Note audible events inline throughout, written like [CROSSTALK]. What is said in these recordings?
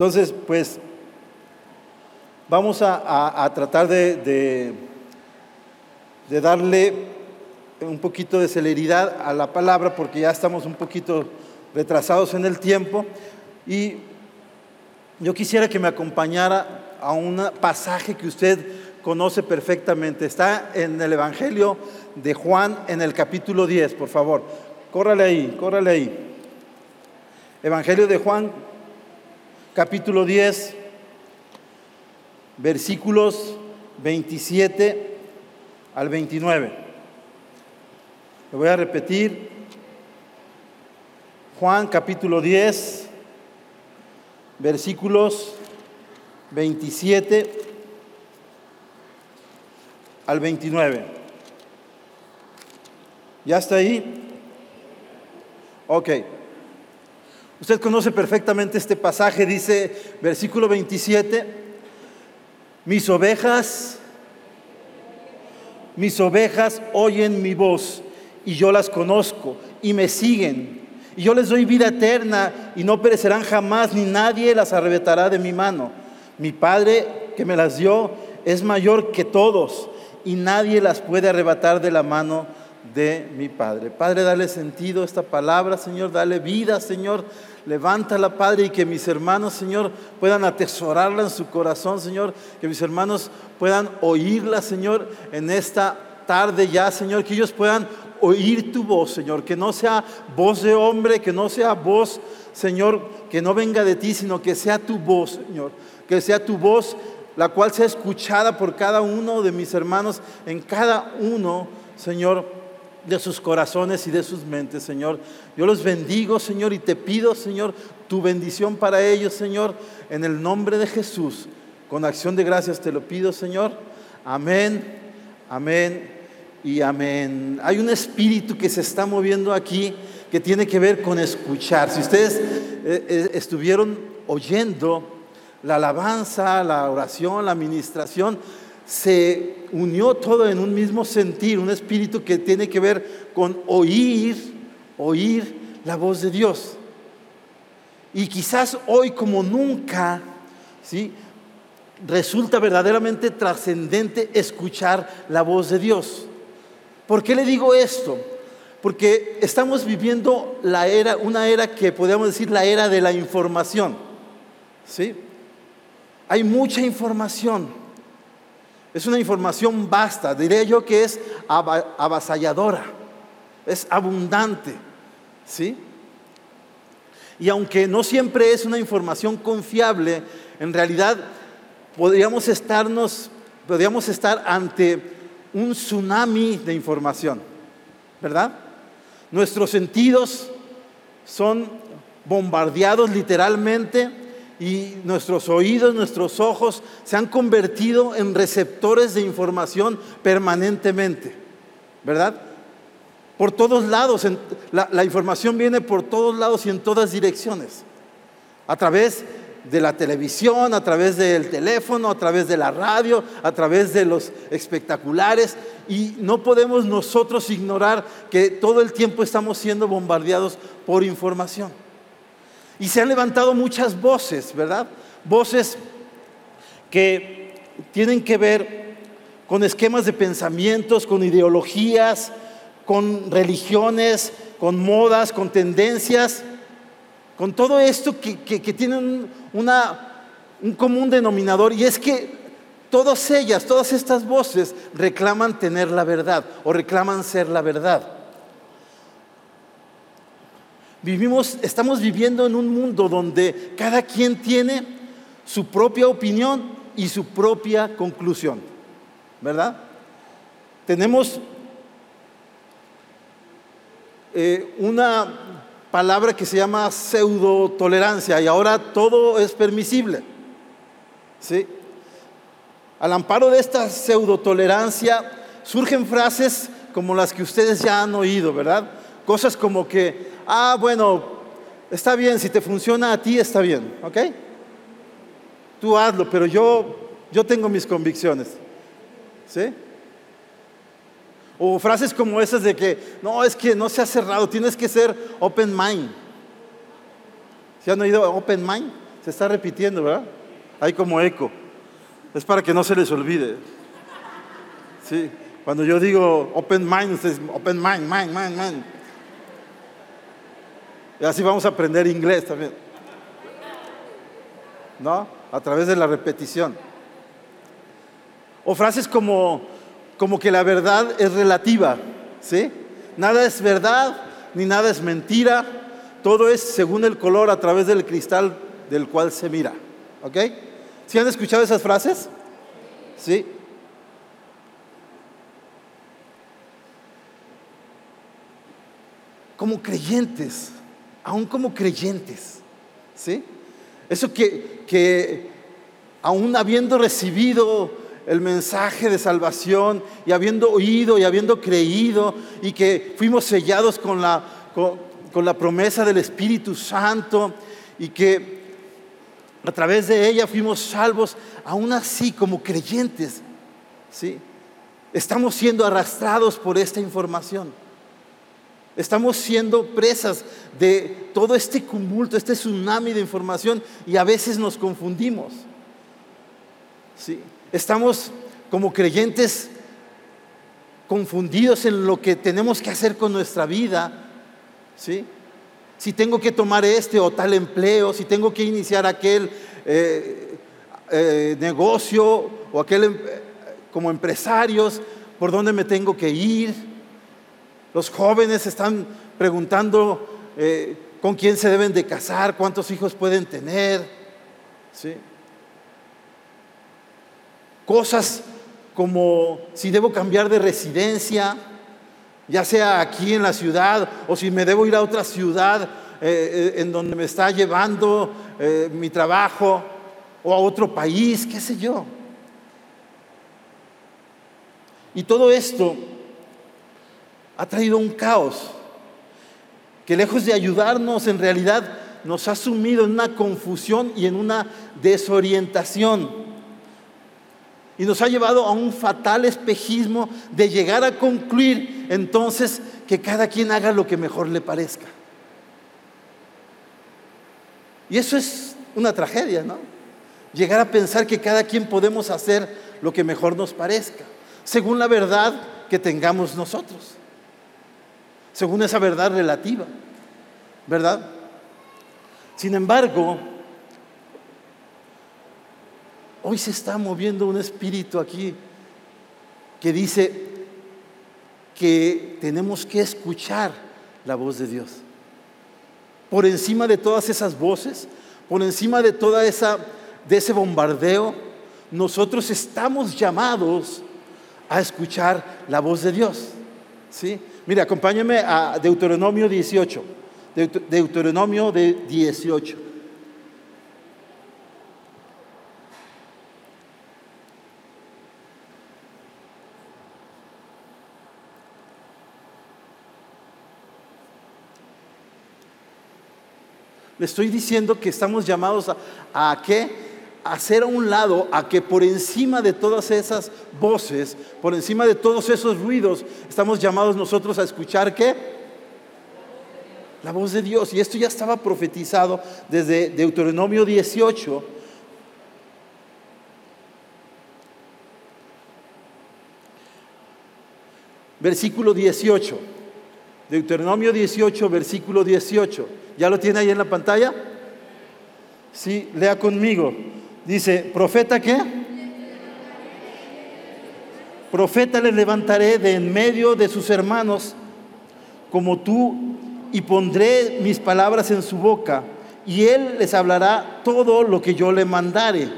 Entonces, pues vamos a, tratar de, de, darle un poquito de celeridad a la palabra porque ya estamos un poquito retrasados en el tiempo y yo quisiera que me acompañara a un pasaje que usted conoce perfectamente. Está en el Evangelio de Juan en el capítulo 10, por favor. Córrale ahí, córrale ahí. Evangelio de Juan capítulo 10, versículos 27 al 29. Le voy a repetir. Juan capítulo 10, versículos 27 al 29. ¿Ya está ahí? Ok. Usted conoce perfectamente este pasaje, dice versículo 27, mis ovejas, mis ovejas oyen mi voz y yo las conozco y me siguen. Y yo les doy vida eterna y no perecerán jamás, ni nadie las arrebatará de mi mano. Mi Padre que me las dio es mayor que todos y nadie las puede arrebatar de la mano de mi Padre. Padre, dale sentido a esta palabra, Señor, dale vida, Señor. Levántala, Padre, y que mis hermanos, Señor, puedan atesorarla en su corazón, Señor. Que mis hermanos puedan oírla, Señor, en esta tarde ya, Señor. Que ellos puedan oír tu voz, Señor. Que no sea voz de hombre, que no sea voz, Señor, que no venga de ti, sino que sea tu voz, Señor. Que sea tu voz la cual sea escuchada por cada uno de mis hermanos, en cada uno, Señor, de sus corazones y de sus mentes, Señor. Yo los bendigo, Señor, y te pido, Señor, tu bendición para ellos, Señor, en el nombre de Jesús. Con acción de gracias te lo pido, Señor. Amén, amén y amén. Hay un espíritu que se está moviendo aquí que tiene que ver con escuchar. Si ustedes eh, eh, estuvieron oyendo la alabanza, la oración, la administración, se unió todo en un mismo sentir, un espíritu que tiene que ver con oír, oír la voz de Dios. Y quizás hoy como nunca, ¿sí? Resulta verdaderamente trascendente escuchar la voz de Dios. ¿Por qué le digo esto? Porque estamos viviendo la era, una era que podríamos decir la era de la información. ¿Sí? Hay mucha información. Es una información vasta, diré yo que es avasalladora, es abundante, ¿sí? Y aunque no siempre es una información confiable, en realidad podríamos estarnos, podríamos estar ante un tsunami de información, ¿verdad? Nuestros sentidos son bombardeados literalmente y nuestros oídos, nuestros ojos se han convertido en receptores de información permanentemente, ¿verdad? Por todos lados, la, información viene por todos lados y en todas direcciones, a través de la televisión, a través del teléfono, a través de la radio, a través de los espectaculares. Y no podemos nosotros ignorar que todo el tiempo estamos siendo bombardeados por información. Y se han levantado muchas voces, ¿verdad? Voces que tienen que ver con esquemas de pensamientos, con ideologías, con religiones, con modas, con tendencias, con todo esto que, que, tienen un común denominador y es que todas ellas, todas estas voces reclaman tener la verdad o reclaman ser la verdad. Vivimos, estamos viviendo en un mundo donde cada quien tiene su propia opinión y su propia conclusión, ¿verdad? Tenemos eh, una palabra que se llama pseudo tolerancia y ahora todo es permisible, ¿sí? Al amparo de esta pseudo tolerancia surgen frases como las que ustedes ya han oído, ¿verdad? Cosas como que ah, bueno, está bien, si te funciona a ti, está bien, ¿ok? Tú hazlo, pero yo, yo tengo mis convicciones, ¿sí? O frases como esas de que, no, es que no se ha cerrado, tienes que ser open mind. ¿Se han oído open mind? Se está repitiendo, ¿verdad? Hay como eco. Es para que no se les olvide. Sí. Cuando yo digo open mind, ustedes open mind, mind, mind, mind. Y así vamos a aprender inglés también. ¿No? A través de la repetición. O frases como, como que la verdad es relativa, ¿sí? Nada es verdad, ni nada es mentira, todo es según el color a través del cristal del cual se mira, ¿ok? ¿Sí han escuchado esas frases? Sí. Como creyentes, aún como creyentes, ¿sí? Eso que, que aún habiendo recibido el mensaje de salvación y habiendo oído y habiendo creído y que fuimos sellados con la, con, la promesa del Espíritu Santo y que a través de ella fuimos salvos, aún así como creyentes, ¿sí? Estamos siendo arrastrados por esta información. Estamos siendo presas de todo este cumulto, este tsunami de información y a veces nos confundimos. ¿Sí? Estamos como creyentes confundidos en lo que tenemos que hacer con nuestra vida. ¿sí? Si tengo que tomar este o tal empleo, si tengo que iniciar aquel eh, eh, negocio o aquel em, como empresarios, ¿por dónde me tengo que ir? Los jóvenes están preguntando eh, con quién se deben de casar, cuántos hijos pueden tener. ¿sí? Cosas como si debo cambiar de residencia, ya sea aquí en la ciudad o si me debo ir a otra ciudad eh, eh, en donde me está llevando mi trabajo o a otro país, qué sé yo. Y todo esto ha traído un caos que lejos de ayudarnos en realidad nos ha sumido en una confusión y en una desorientación y nos ha llevado a un fatal espejismo de llegar a concluir entonces que cada quien haga lo que mejor le parezca. Y eso es una tragedia, ¿no? Llegar a pensar que cada quien podemos hacer lo que mejor nos parezca, según la verdad que tengamos nosotros, según esa verdad relativa, ¿verdad? Sin embargo, Hoy se está moviendo un espíritu aquí que dice que tenemos que escuchar la voz de Dios. Por encima de todas esas voces, por encima de toda esa de ese bombardeo, nosotros estamos llamados a escuchar la voz de Dios. ¿Sí? Mire, acompáñame a Deuteronomio 18. Deuteronomio de 18. Le estoy diciendo que estamos llamados a, a qué? Hacer a un lado, a que por encima de todas esas voces, por encima de todos esos ruidos, estamos llamados nosotros a escuchar qué? La voz de Dios. Y esto ya estaba profetizado desde Deuteronomio 18. Versículo 18. Deuteronomio 18, versículo 18. ¿Ya lo tiene ahí en la pantalla? Sí, lea conmigo. Dice, ¿profeta qué? Profeta le levantaré de en medio de sus hermanos como tú y pondré mis palabras en su boca y él les hablará todo lo que yo le mandare.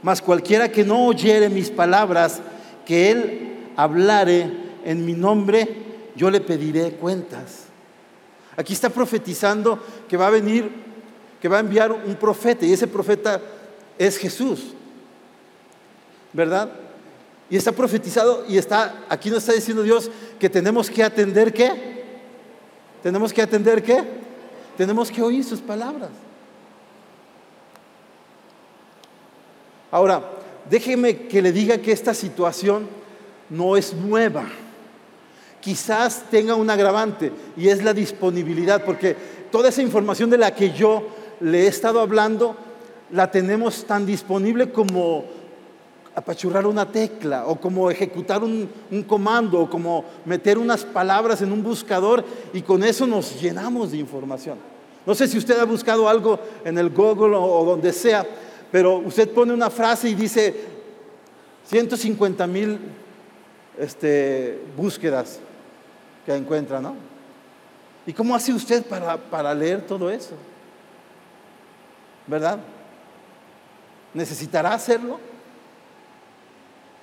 Mas cualquiera que no oyere mis palabras, que él hablare en mi nombre, yo le pediré cuentas. Aquí está profetizando que va a venir, que va a enviar un profeta y ese profeta es Jesús. ¿Verdad? Y está profetizado y está, aquí nos está diciendo Dios que tenemos que atender qué? Tenemos que atender qué? Tenemos que oír sus palabras. Ahora, déjeme que le diga que esta situación no es nueva quizás tenga un agravante y es la disponibilidad, porque toda esa información de la que yo le he estado hablando la tenemos tan disponible como apachurrar una tecla o como ejecutar un, comando o como meter unas palabras en un buscador y con eso nos llenamos de información. No sé si usted ha buscado algo en el Google o, donde sea, pero usted pone una frase y dice 150 mil este, búsquedas que encuentra, ¿no? ¿Y cómo hace usted para, para leer todo eso? ¿Verdad? ¿Necesitará hacerlo?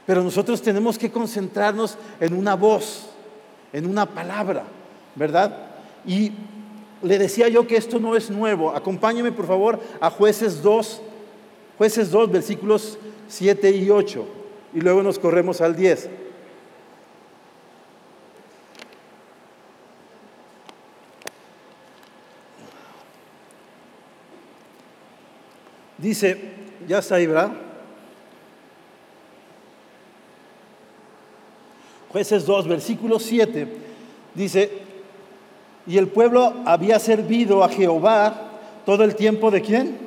Pero nosotros tenemos que concentrarnos en una voz, en una palabra, ¿verdad? Y le decía yo que esto no es nuevo. Acompáñeme por favor a jueces 2, jueces 2, versículos 7 y 8. Y luego nos corremos al 10. Dice, ya está ahí, ¿verdad? Jueces 2, versículo 7, dice, y el pueblo había servido a Jehová todo el tiempo de quién?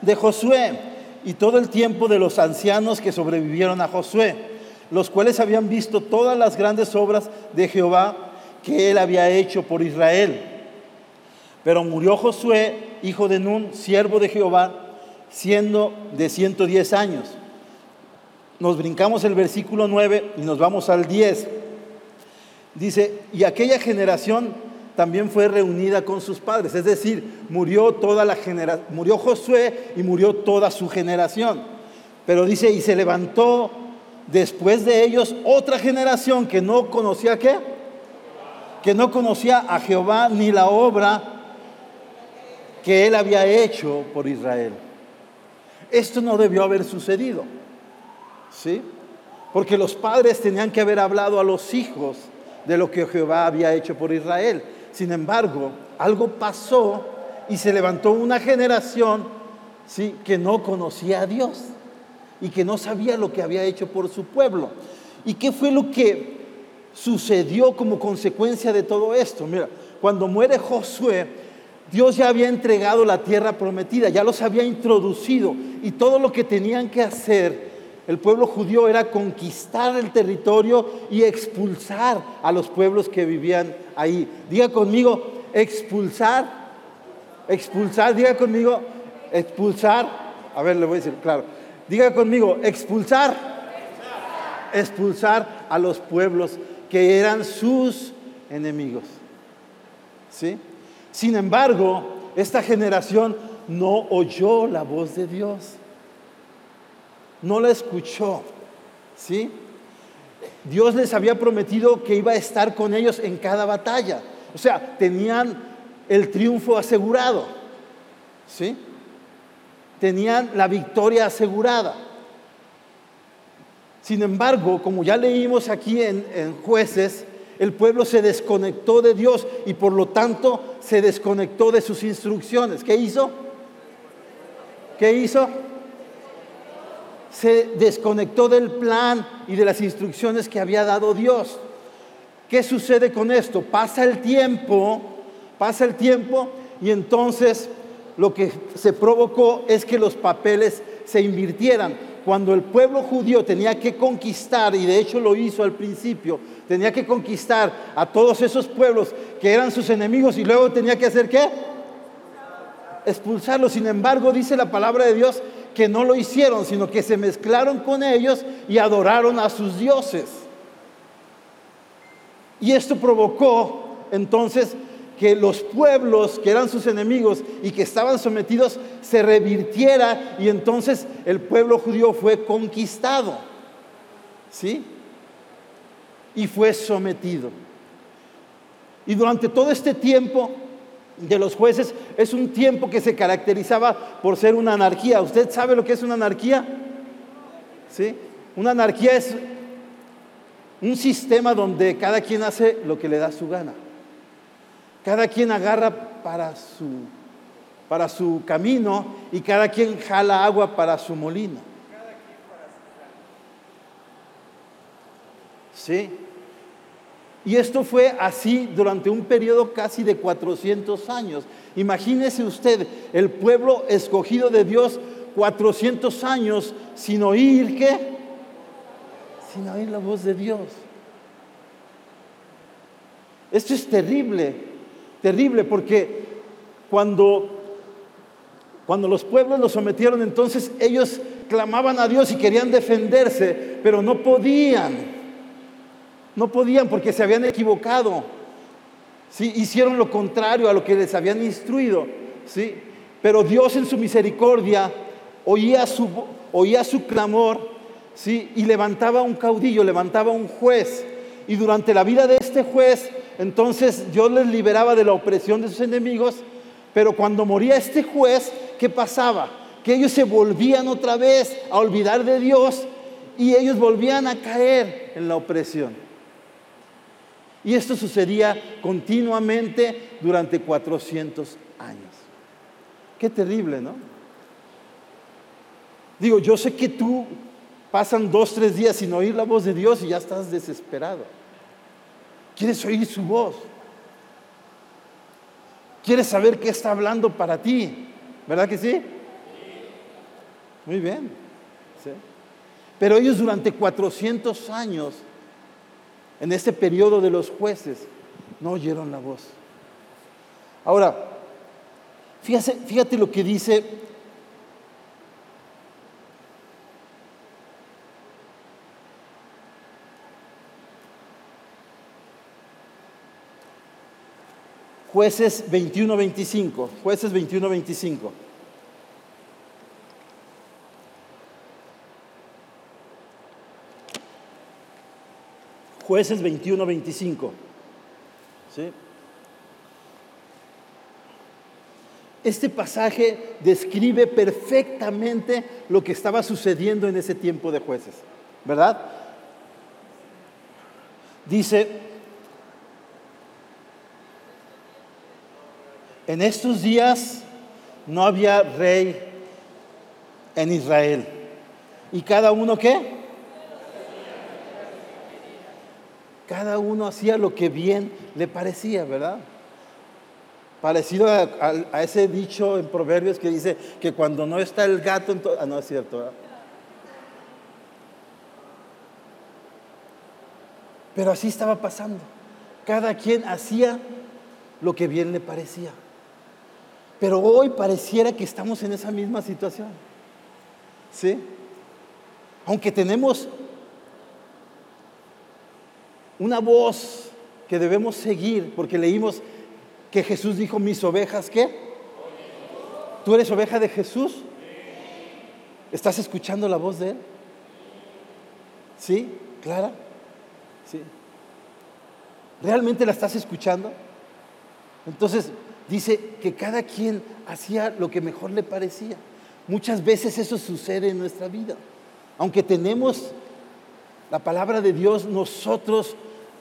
De Josué y todo el tiempo de los ancianos que sobrevivieron a Josué, los cuales habían visto todas las grandes obras de Jehová que él había hecho por Israel. Pero murió Josué, hijo de Nun, siervo de Jehová, siendo de 110 años nos brincamos el versículo 9 y nos vamos al 10. Dice, y aquella generación también fue reunida con sus padres, es decir, murió toda la generación, murió Josué y murió toda su generación. Pero dice, y se levantó después de ellos otra generación que no conocía qué? Que no conocía a Jehová ni la obra que él había hecho por Israel. Esto no debió haber sucedido. ¿sí? Porque los padres tenían que haber hablado a los hijos de lo que Jehová había hecho por Israel. Sin embargo, algo pasó y se levantó una generación ¿sí? que no conocía a Dios y que no sabía lo que había hecho por su pueblo. ¿Y qué fue lo que sucedió como consecuencia de todo esto? Mira, cuando muere Josué, Dios ya había entregado la tierra prometida, ya los había introducido y todo lo que tenían que hacer el pueblo judío era conquistar el territorio y expulsar a los pueblos que vivían ahí. Diga conmigo, expulsar, expulsar, diga conmigo, expulsar. A ver, le voy a decir, claro. Diga conmigo, expulsar, expulsar a los pueblos que eran sus enemigos. ¿Sí? Sin embargo, esta generación no oyó la voz de Dios no la escuchó. ¿Sí? Dios les había prometido que iba a estar con ellos en cada batalla. O sea, tenían el triunfo asegurado. ¿Sí? Tenían la victoria asegurada. Sin embargo, como ya leímos aquí en, en, jueces, el pueblo se desconectó de Dios y por lo tanto se desconectó de sus instrucciones. ¿Qué hizo? ¿Qué hizo? se desconectó del plan y de las instrucciones que había dado Dios. ¿Qué sucede con esto? Pasa el tiempo, pasa el tiempo y entonces lo que se provocó es que los papeles se invirtieran. Cuando el pueblo judío tenía que conquistar, y de hecho lo hizo al principio, tenía que conquistar a todos esos pueblos que eran sus enemigos y luego tenía que hacer qué? Expulsarlos. Sin embargo, dice la palabra de Dios que no lo hicieron, sino que se mezclaron con ellos y adoraron a sus dioses. Y esto provocó entonces que los pueblos que eran sus enemigos y que estaban sometidos se revirtiera y entonces el pueblo judío fue conquistado. ¿Sí? Y fue sometido. Y durante todo este tiempo de los jueces es un tiempo que se caracterizaba por ser una anarquía. ¿Usted sabe lo que es una anarquía? ¿Sí? Una anarquía es un sistema donde cada quien hace lo que le da su gana. Cada quien agarra para su, para su camino y cada quien jala agua para su molino. ¿Sí? Y esto fue así durante un periodo casi de 400 años. Imagínese usted, el pueblo escogido de Dios 400 años sin oír qué? Sin oír la voz de Dios. Esto es terrible, terrible, porque cuando, cuando los pueblos los sometieron, entonces ellos clamaban a Dios y querían defenderse, pero no podían. No podían porque se habían equivocado. ¿sí? Hicieron lo contrario a lo que les habían instruido. ¿sí? Pero Dios en su misericordia oía su, oía su clamor ¿sí? y levantaba un caudillo, levantaba un juez. Y durante la vida de este juez, entonces Dios les liberaba de la opresión de sus enemigos, pero cuando moría este juez, ¿qué pasaba? Que ellos se volvían otra vez a olvidar de Dios y ellos volvían a caer en la opresión. Y esto sucedía continuamente durante 400 años. Qué terrible, ¿no? Digo, yo sé que tú pasan dos, tres días sin oír la voz de Dios y ya estás desesperado. Quieres oír su voz. Quieres saber qué está hablando para ti. ¿Verdad que sí? Muy bien. Pero ellos durante 400 años, en este periodo de los jueces, no oyeron la voz. Ahora, fíjate, fíjate lo que dice Jueces 21-25. Jueces 21-25. Jueces 21-25. ¿Sí? Este pasaje describe perfectamente lo que estaba sucediendo en ese tiempo de jueces, ¿verdad? Dice, En estos días no había rey en Israel. ¿Y cada uno qué? Cada uno hacía lo que bien le parecía, ¿verdad? Parecido a, ese dicho en Proverbios que dice que cuando no está el gato, ah, no es cierto. Pero así estaba pasando. Cada quien hacía lo que bien le parecía. Pero hoy pareciera que estamos en esa misma situación. ¿Sí? Aunque tenemos una voz que debemos seguir, porque leímos que Jesús dijo, mis ovejas, ¿qué? ¿Tú eres oveja de Jesús? ¿Estás escuchando la voz de Él? ¿Sí? ¿Clara? ¿Sí? ¿Realmente la estás escuchando? Entonces, dice que cada quien hacía lo que mejor le parecía. Muchas veces eso sucede en nuestra vida. Aunque tenemos la palabra de Dios, nosotros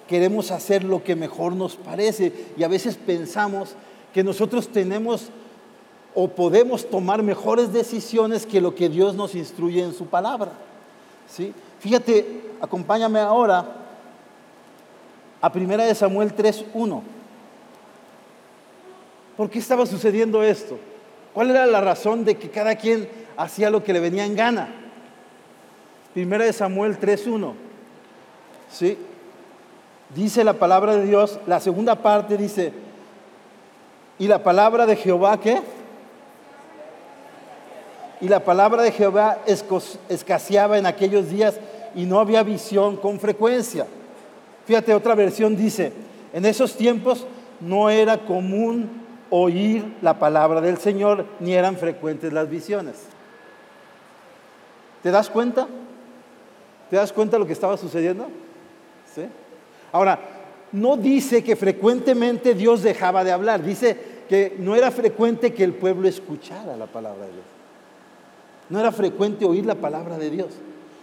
queremos hacer lo que mejor nos parece y a veces pensamos que nosotros tenemos o podemos tomar mejores decisiones que lo que Dios nos instruye en su palabra. ¿Sí? Fíjate, acompáñame ahora a 1 Samuel 3.1. ¿Por qué estaba sucediendo esto? ¿Cuál era la razón de que cada quien hacía lo que le venía en gana? Primera de Samuel 3.1. ¿Sí? Dice la palabra de Dios, la segunda parte dice, ¿y la palabra de Jehová qué? Y la palabra de Jehová escaseaba en aquellos días y no había visión con frecuencia. Fíjate, otra versión dice, en esos tiempos no era común oír la palabra del Señor, ni eran frecuentes las visiones. ¿Te das cuenta? ¿Te das cuenta de lo que estaba sucediendo? ¿Sí? Ahora, no dice que frecuentemente Dios dejaba de hablar, dice que no era frecuente que el pueblo escuchara la palabra de Dios. No era frecuente oír la palabra de Dios,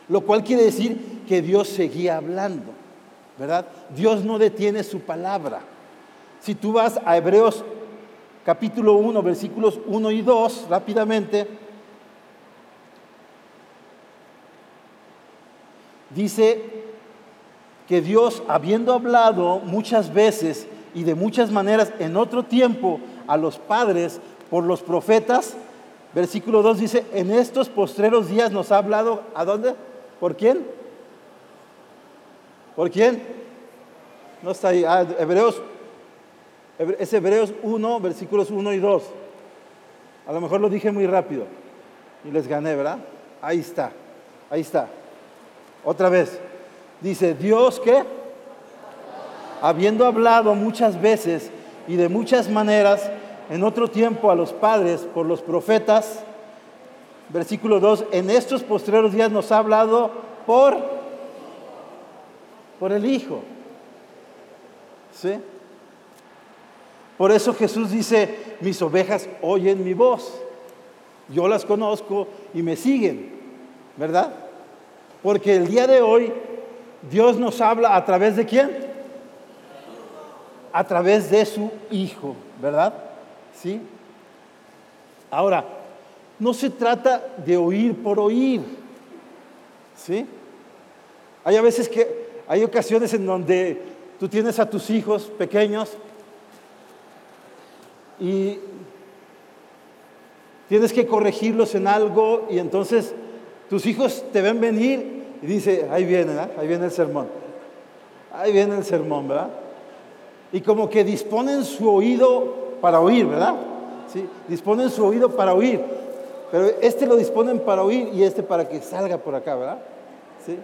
lo cual quiere decir que Dios seguía hablando, ¿verdad? Dios no detiene su palabra. Si tú vas a Hebreos capítulo 1, versículos 1 y 2, rápidamente, dice que Dios, habiendo hablado muchas veces y de muchas maneras en otro tiempo a los padres por los profetas, Versículo 2 dice, en estos postreros días nos ha hablado, ¿a dónde? ¿Por quién? ¿Por quién? No está ahí. Ah, Hebreos, es Hebreos 1, versículos 1 y 2. A lo mejor lo dije muy rápido y les gané, ¿verdad? Ahí está, ahí está. Otra vez. Dice, Dios que, habiendo hablado muchas veces y de muchas maneras, en otro tiempo a los padres por los profetas, versículo 2, en estos postreros días nos ha hablado por, por el Hijo. ¿Sí? Por eso Jesús dice, mis ovejas oyen mi voz, yo las conozco y me siguen, ¿verdad? Porque el día de hoy Dios nos habla a través de quién? A través de su Hijo, ¿verdad? ¿Sí? Ahora, no se trata de oír por oír, ¿sí? Hay a veces que, hay ocasiones en donde tú tienes a tus hijos pequeños y tienes que corregirlos en algo y entonces tus hijos te ven venir y dice, ahí viene, ahí viene el sermón, ahí viene el sermón, ¿verdad? Y como que disponen su oído para oír, ¿verdad? ¿Sí? Disponen su oído para oír, pero este lo disponen para oír y este para que salga por acá, ¿verdad? ¿Sí?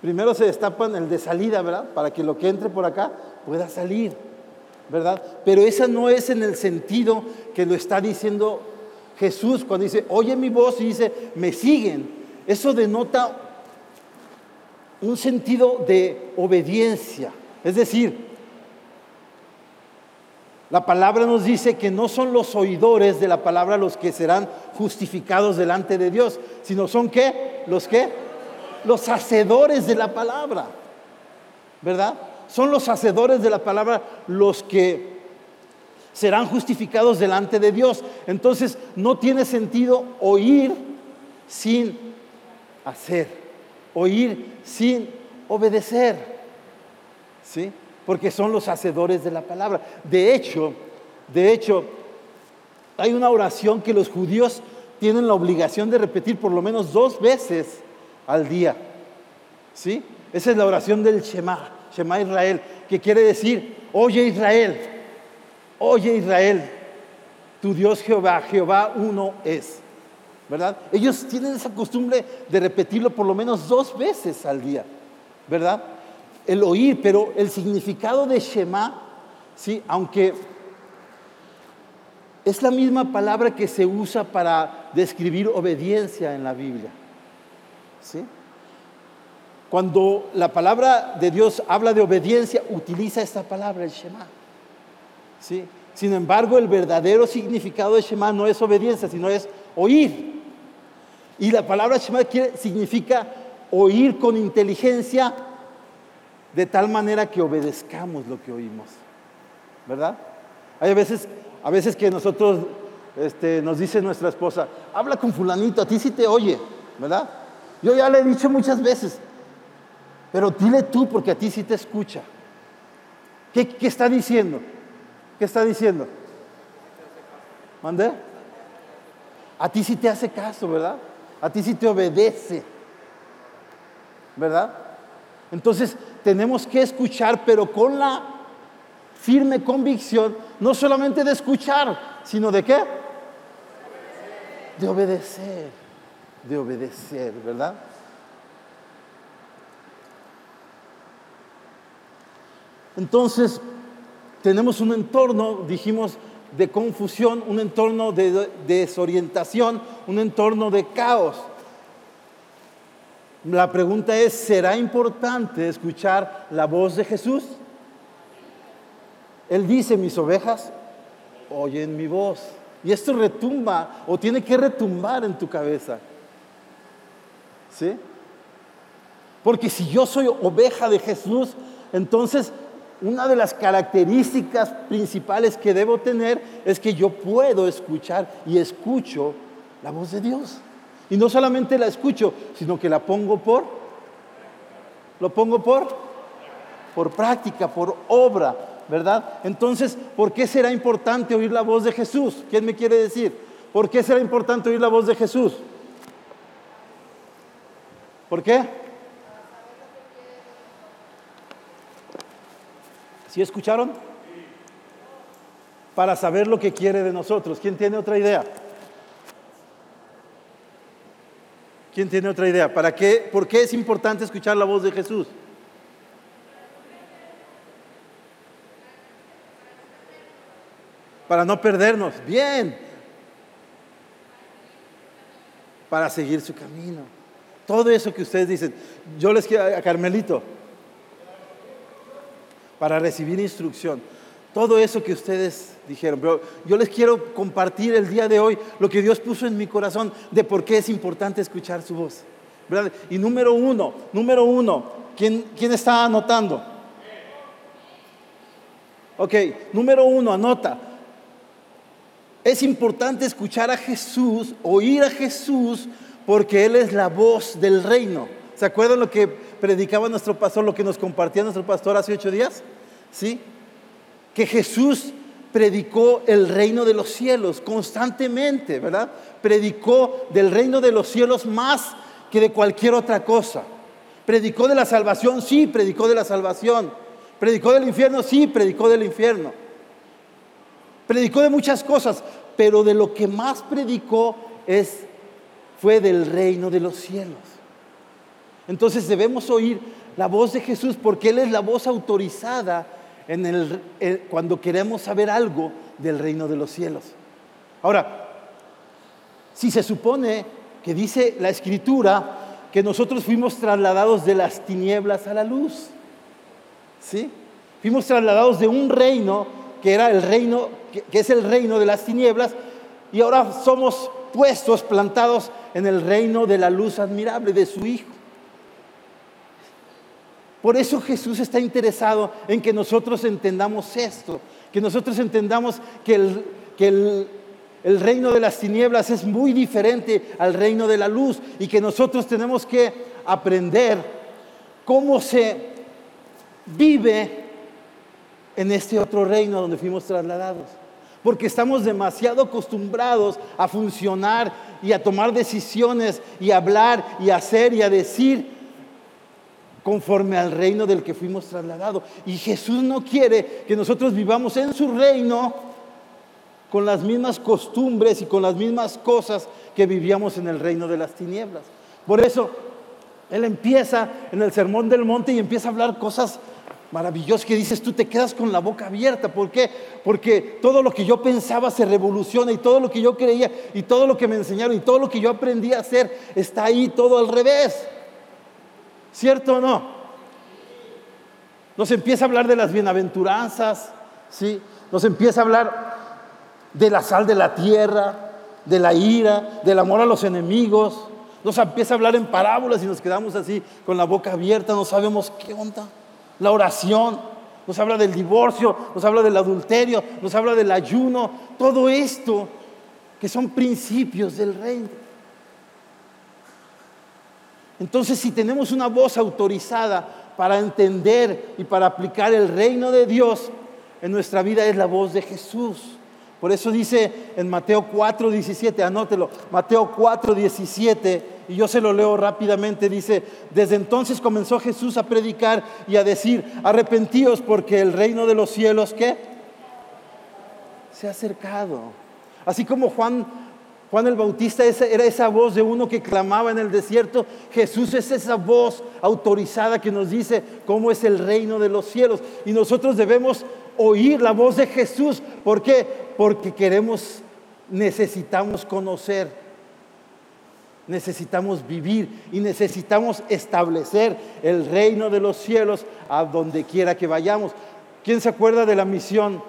Primero se destapan el de salida, ¿verdad? Para que lo que entre por acá pueda salir. ¿verdad? Pero esa no es en el sentido que lo está diciendo Jesús cuando dice, oye mi voz y dice, me siguen. Eso denota un sentido de obediencia. Es decir, la palabra nos dice que no son los oidores de la palabra los que serán justificados delante de Dios, sino son qué? Los qué? Los hacedores de la palabra. ¿Verdad? Son los hacedores de la palabra los que serán justificados delante de Dios. Entonces no tiene sentido oír sin hacer, oír sin obedecer. ¿Sí? Porque son los hacedores de la palabra. De hecho, de hecho, hay una oración que los judíos tienen la obligación de repetir por lo menos dos veces al día. ¿Sí? Esa es la oración del Shema. Shema Israel, que quiere decir, oye Israel, oye Israel, tu Dios Jehová, Jehová uno es. ¿Verdad? Ellos tienen esa costumbre de repetirlo por lo menos dos veces al día, ¿verdad? El oír, pero el significado de Shema, ¿sí? aunque es la misma palabra que se usa para describir obediencia en la Biblia. ¿Sí? Cuando la palabra de Dios habla de obediencia, utiliza esta palabra, el Shema. ¿Sí? Sin embargo, el verdadero significado de Shema no es obediencia, sino es oír. Y la palabra Shema significa oír con inteligencia de tal manera que obedezcamos lo que oímos. ¿Verdad? Hay veces, a veces que nosotros este, nos dice nuestra esposa, habla con fulanito, a ti sí te oye, ¿verdad? Yo ya le he dicho muchas veces, pero dile tú porque a ti sí te escucha. ¿Qué, está diciendo? ¿Qué está diciendo? ¿Mande? A ti sí te hace caso, ¿verdad? A ti sí te obedece. ¿Verdad? Entonces tenemos que escuchar, pero con la firme convicción, no solamente de escuchar, sino de qué? De obedecer. De obedecer, ¿verdad? Entonces, tenemos un entorno, dijimos, de confusión, un entorno de desorientación, un entorno de caos. La pregunta es, ¿será importante escuchar la voz de Jesús? Él dice, mis ovejas oyen mi voz. Y esto retumba o tiene que retumbar en tu cabeza. ¿Sí? Porque si yo soy oveja de Jesús, entonces una de las características principales que debo tener es que yo puedo escuchar y escucho la voz de Dios. Y no solamente la escucho, sino que la pongo por, lo pongo por, por práctica, por obra, ¿verdad? Entonces, ¿por qué será importante oír la voz de Jesús? ¿Quién me quiere decir? ¿Por qué será importante oír la voz de Jesús? ¿Por qué? ¿Sí escucharon? Para saber lo que quiere de nosotros. ¿Quién tiene otra idea? ¿Quién tiene otra idea? ¿Para qué, ¿Por qué es importante escuchar la voz de Jesús? Para no perdernos. Bien. Para seguir su camino. Todo eso que ustedes dicen. Yo les quiero a Carmelito. Para recibir instrucción. Todo eso que ustedes dijeron. Pero yo les quiero compartir el día de hoy lo que Dios puso en mi corazón de por qué es importante escuchar su voz. Y número uno, número uno, ¿quién, quién está anotando? Ok, número uno, anota. Es importante escuchar a Jesús, oír a Jesús, porque Él es la voz del reino. ¿Se acuerdan lo que predicaba nuestro pastor, lo que nos compartía nuestro pastor hace ocho días? ¿Sí? Que Jesús predicó el reino de los cielos constantemente, ¿verdad? Predicó del reino de los cielos más que de cualquier otra cosa. Predicó de la salvación, sí, predicó de la salvación. Predicó del infierno, sí, predicó del infierno. Predicó de muchas cosas, pero de lo que más predicó es fue del reino de los cielos. Entonces debemos oír la voz de Jesús porque él es la voz autorizada el, cuando queremos saber algo del reino de los cielos. Ahora, si se supone que dice la escritura que nosotros fuimos trasladados de las tinieblas a la luz, ¿sí? Fuimos trasladados de un reino que era el reino, que es el reino de las tinieblas, y ahora somos puestos, plantados en el reino de la luz admirable de su Hijo. Por eso Jesús está interesado en que nosotros entendamos esto, que nosotros entendamos que el, el reino de las tinieblas es muy diferente al reino de la luz y que nosotros tenemos que aprender cómo se vive en este otro reino donde fuimos trasladados. Porque estamos demasiado acostumbrados a funcionar y a tomar decisiones y a hablar y a hacer y a decir conforme al reino del que fuimos trasladados. Y Jesús no quiere que nosotros vivamos en su reino con las mismas costumbres y con las mismas cosas que vivíamos en el reino de las tinieblas. Por eso, Él empieza en el Sermón del Monte y empieza a hablar cosas maravillosas que dices, tú te quedas con la boca abierta. ¿Por qué? Porque todo lo que yo pensaba se revoluciona y todo lo que yo creía y todo lo que me enseñaron y todo lo que yo aprendí a hacer está ahí todo al revés. ¿Cierto o no? Nos empieza a hablar de las bienaventuranzas, ¿sí? Nos empieza a hablar de la sal de la tierra, de la ira, del amor a los enemigos. Nos empieza a hablar en parábolas y nos quedamos así con la boca abierta, no sabemos qué onda. La oración, nos habla del divorcio, nos habla del adulterio, nos habla del ayuno, todo esto que son principios del reino. Entonces, si tenemos una voz autorizada para entender y para aplicar el reino de Dios en nuestra vida es la voz de Jesús. Por eso dice en Mateo 4, 17, anótelo, Mateo 4, 17, y yo se lo leo rápidamente, dice, desde entonces comenzó Jesús a predicar y a decir, arrepentíos porque el reino de los cielos, ¿qué? Se ha acercado. Así como Juan Juan el Bautista era esa voz de uno que clamaba en el desierto. Jesús es esa voz autorizada que nos dice cómo es el reino de los cielos. Y nosotros debemos oír la voz de Jesús. ¿Por qué? Porque queremos, necesitamos conocer, necesitamos vivir y necesitamos establecer el reino de los cielos a donde quiera que vayamos. ¿Quién se acuerda de la misión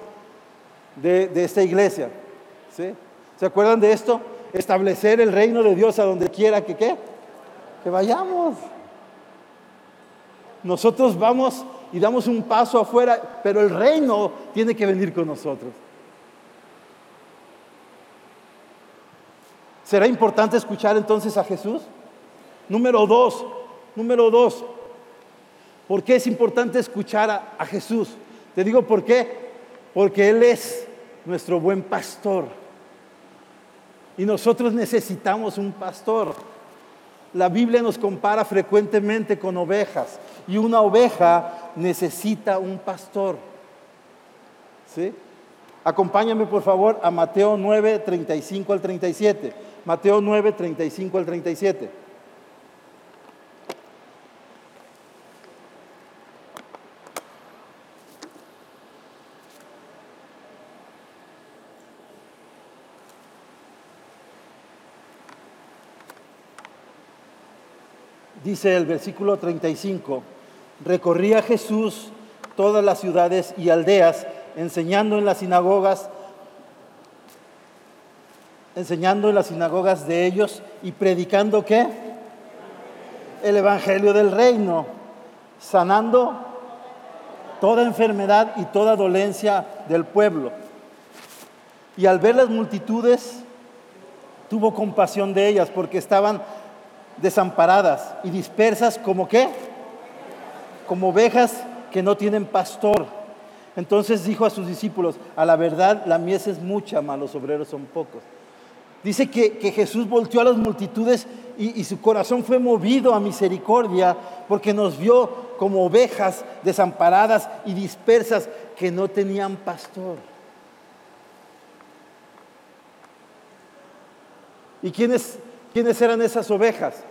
de, de esta iglesia? ¿Sí? ¿Se acuerdan de esto? Establecer el reino de Dios a donde quiera que qué, que vayamos. Nosotros vamos y damos un paso afuera, pero el reino tiene que venir con nosotros. ¿Será importante escuchar entonces a Jesús? Número dos, número dos, ¿por qué es importante escuchar a, a Jesús? Te digo por qué. Porque Él es nuestro buen pastor. Y nosotros necesitamos un pastor. La Biblia nos compara frecuentemente con ovejas. Y una oveja necesita un pastor. ¿Sí? Acompáñame por favor a Mateo 9, 35 al 37. Mateo 9, 35 al 37. Dice el versículo 35, recorría Jesús todas las ciudades y aldeas, enseñando en las sinagogas, enseñando en las sinagogas de ellos y predicando qué? El evangelio del reino, sanando toda enfermedad y toda dolencia del pueblo. Y al ver las multitudes, tuvo compasión de ellas porque estaban desamparadas y dispersas como qué? Como ovejas que no tienen pastor. Entonces dijo a sus discípulos, a la verdad la mies es mucha, mas los obreros son pocos. Dice que, Jesús volteó a las multitudes y, y, su corazón fue movido a misericordia porque nos vio como ovejas desamparadas y dispersas que no tenían pastor. ¿Y quiénes, quiénes eran esas ovejas?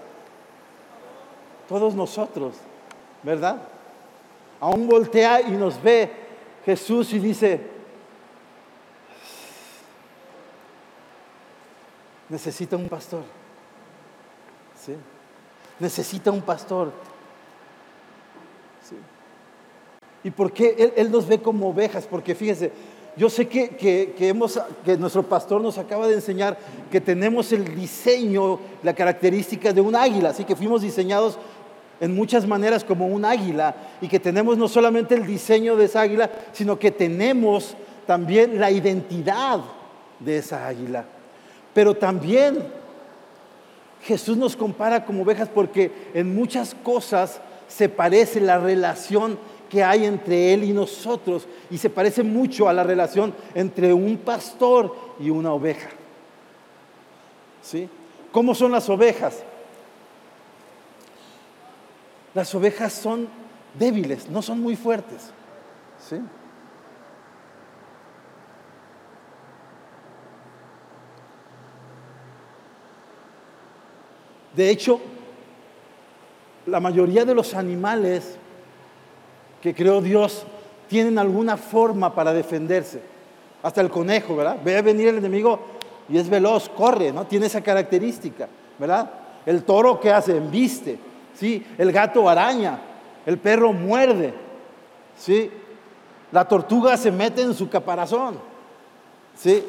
todos nosotros, ¿verdad? Aún voltea y nos ve Jesús y dice, necesita un pastor. ¿Sí? Necesita un pastor. ¿Sí? ¿Y por qué él, nos ve como ovejas? Porque fíjese, yo sé que, que, hemos, que nuestro pastor nos acaba de enseñar que tenemos el diseño, la característica de un águila, así que fuimos diseñados en muchas maneras como un águila y que tenemos no solamente el diseño de esa águila, sino que tenemos también la identidad de esa águila. Pero también Jesús nos compara como ovejas porque en muchas cosas se parece la relación que hay entre Él y nosotros y se parece mucho a la relación entre un pastor y una oveja. ¿Sí? ¿Cómo son las ovejas? Las ovejas son débiles, no son muy fuertes. ¿sí? De hecho, la mayoría de los animales que creó Dios tienen alguna forma para defenderse. Hasta el conejo, ¿verdad? Ve a venir el enemigo y es veloz, corre, ¿no? Tiene esa característica, ¿verdad? El toro que hace, embiste. ¿sí? El gato araña, el perro muerde, ¿sí? La tortuga se mete en su caparazón, ¿sí?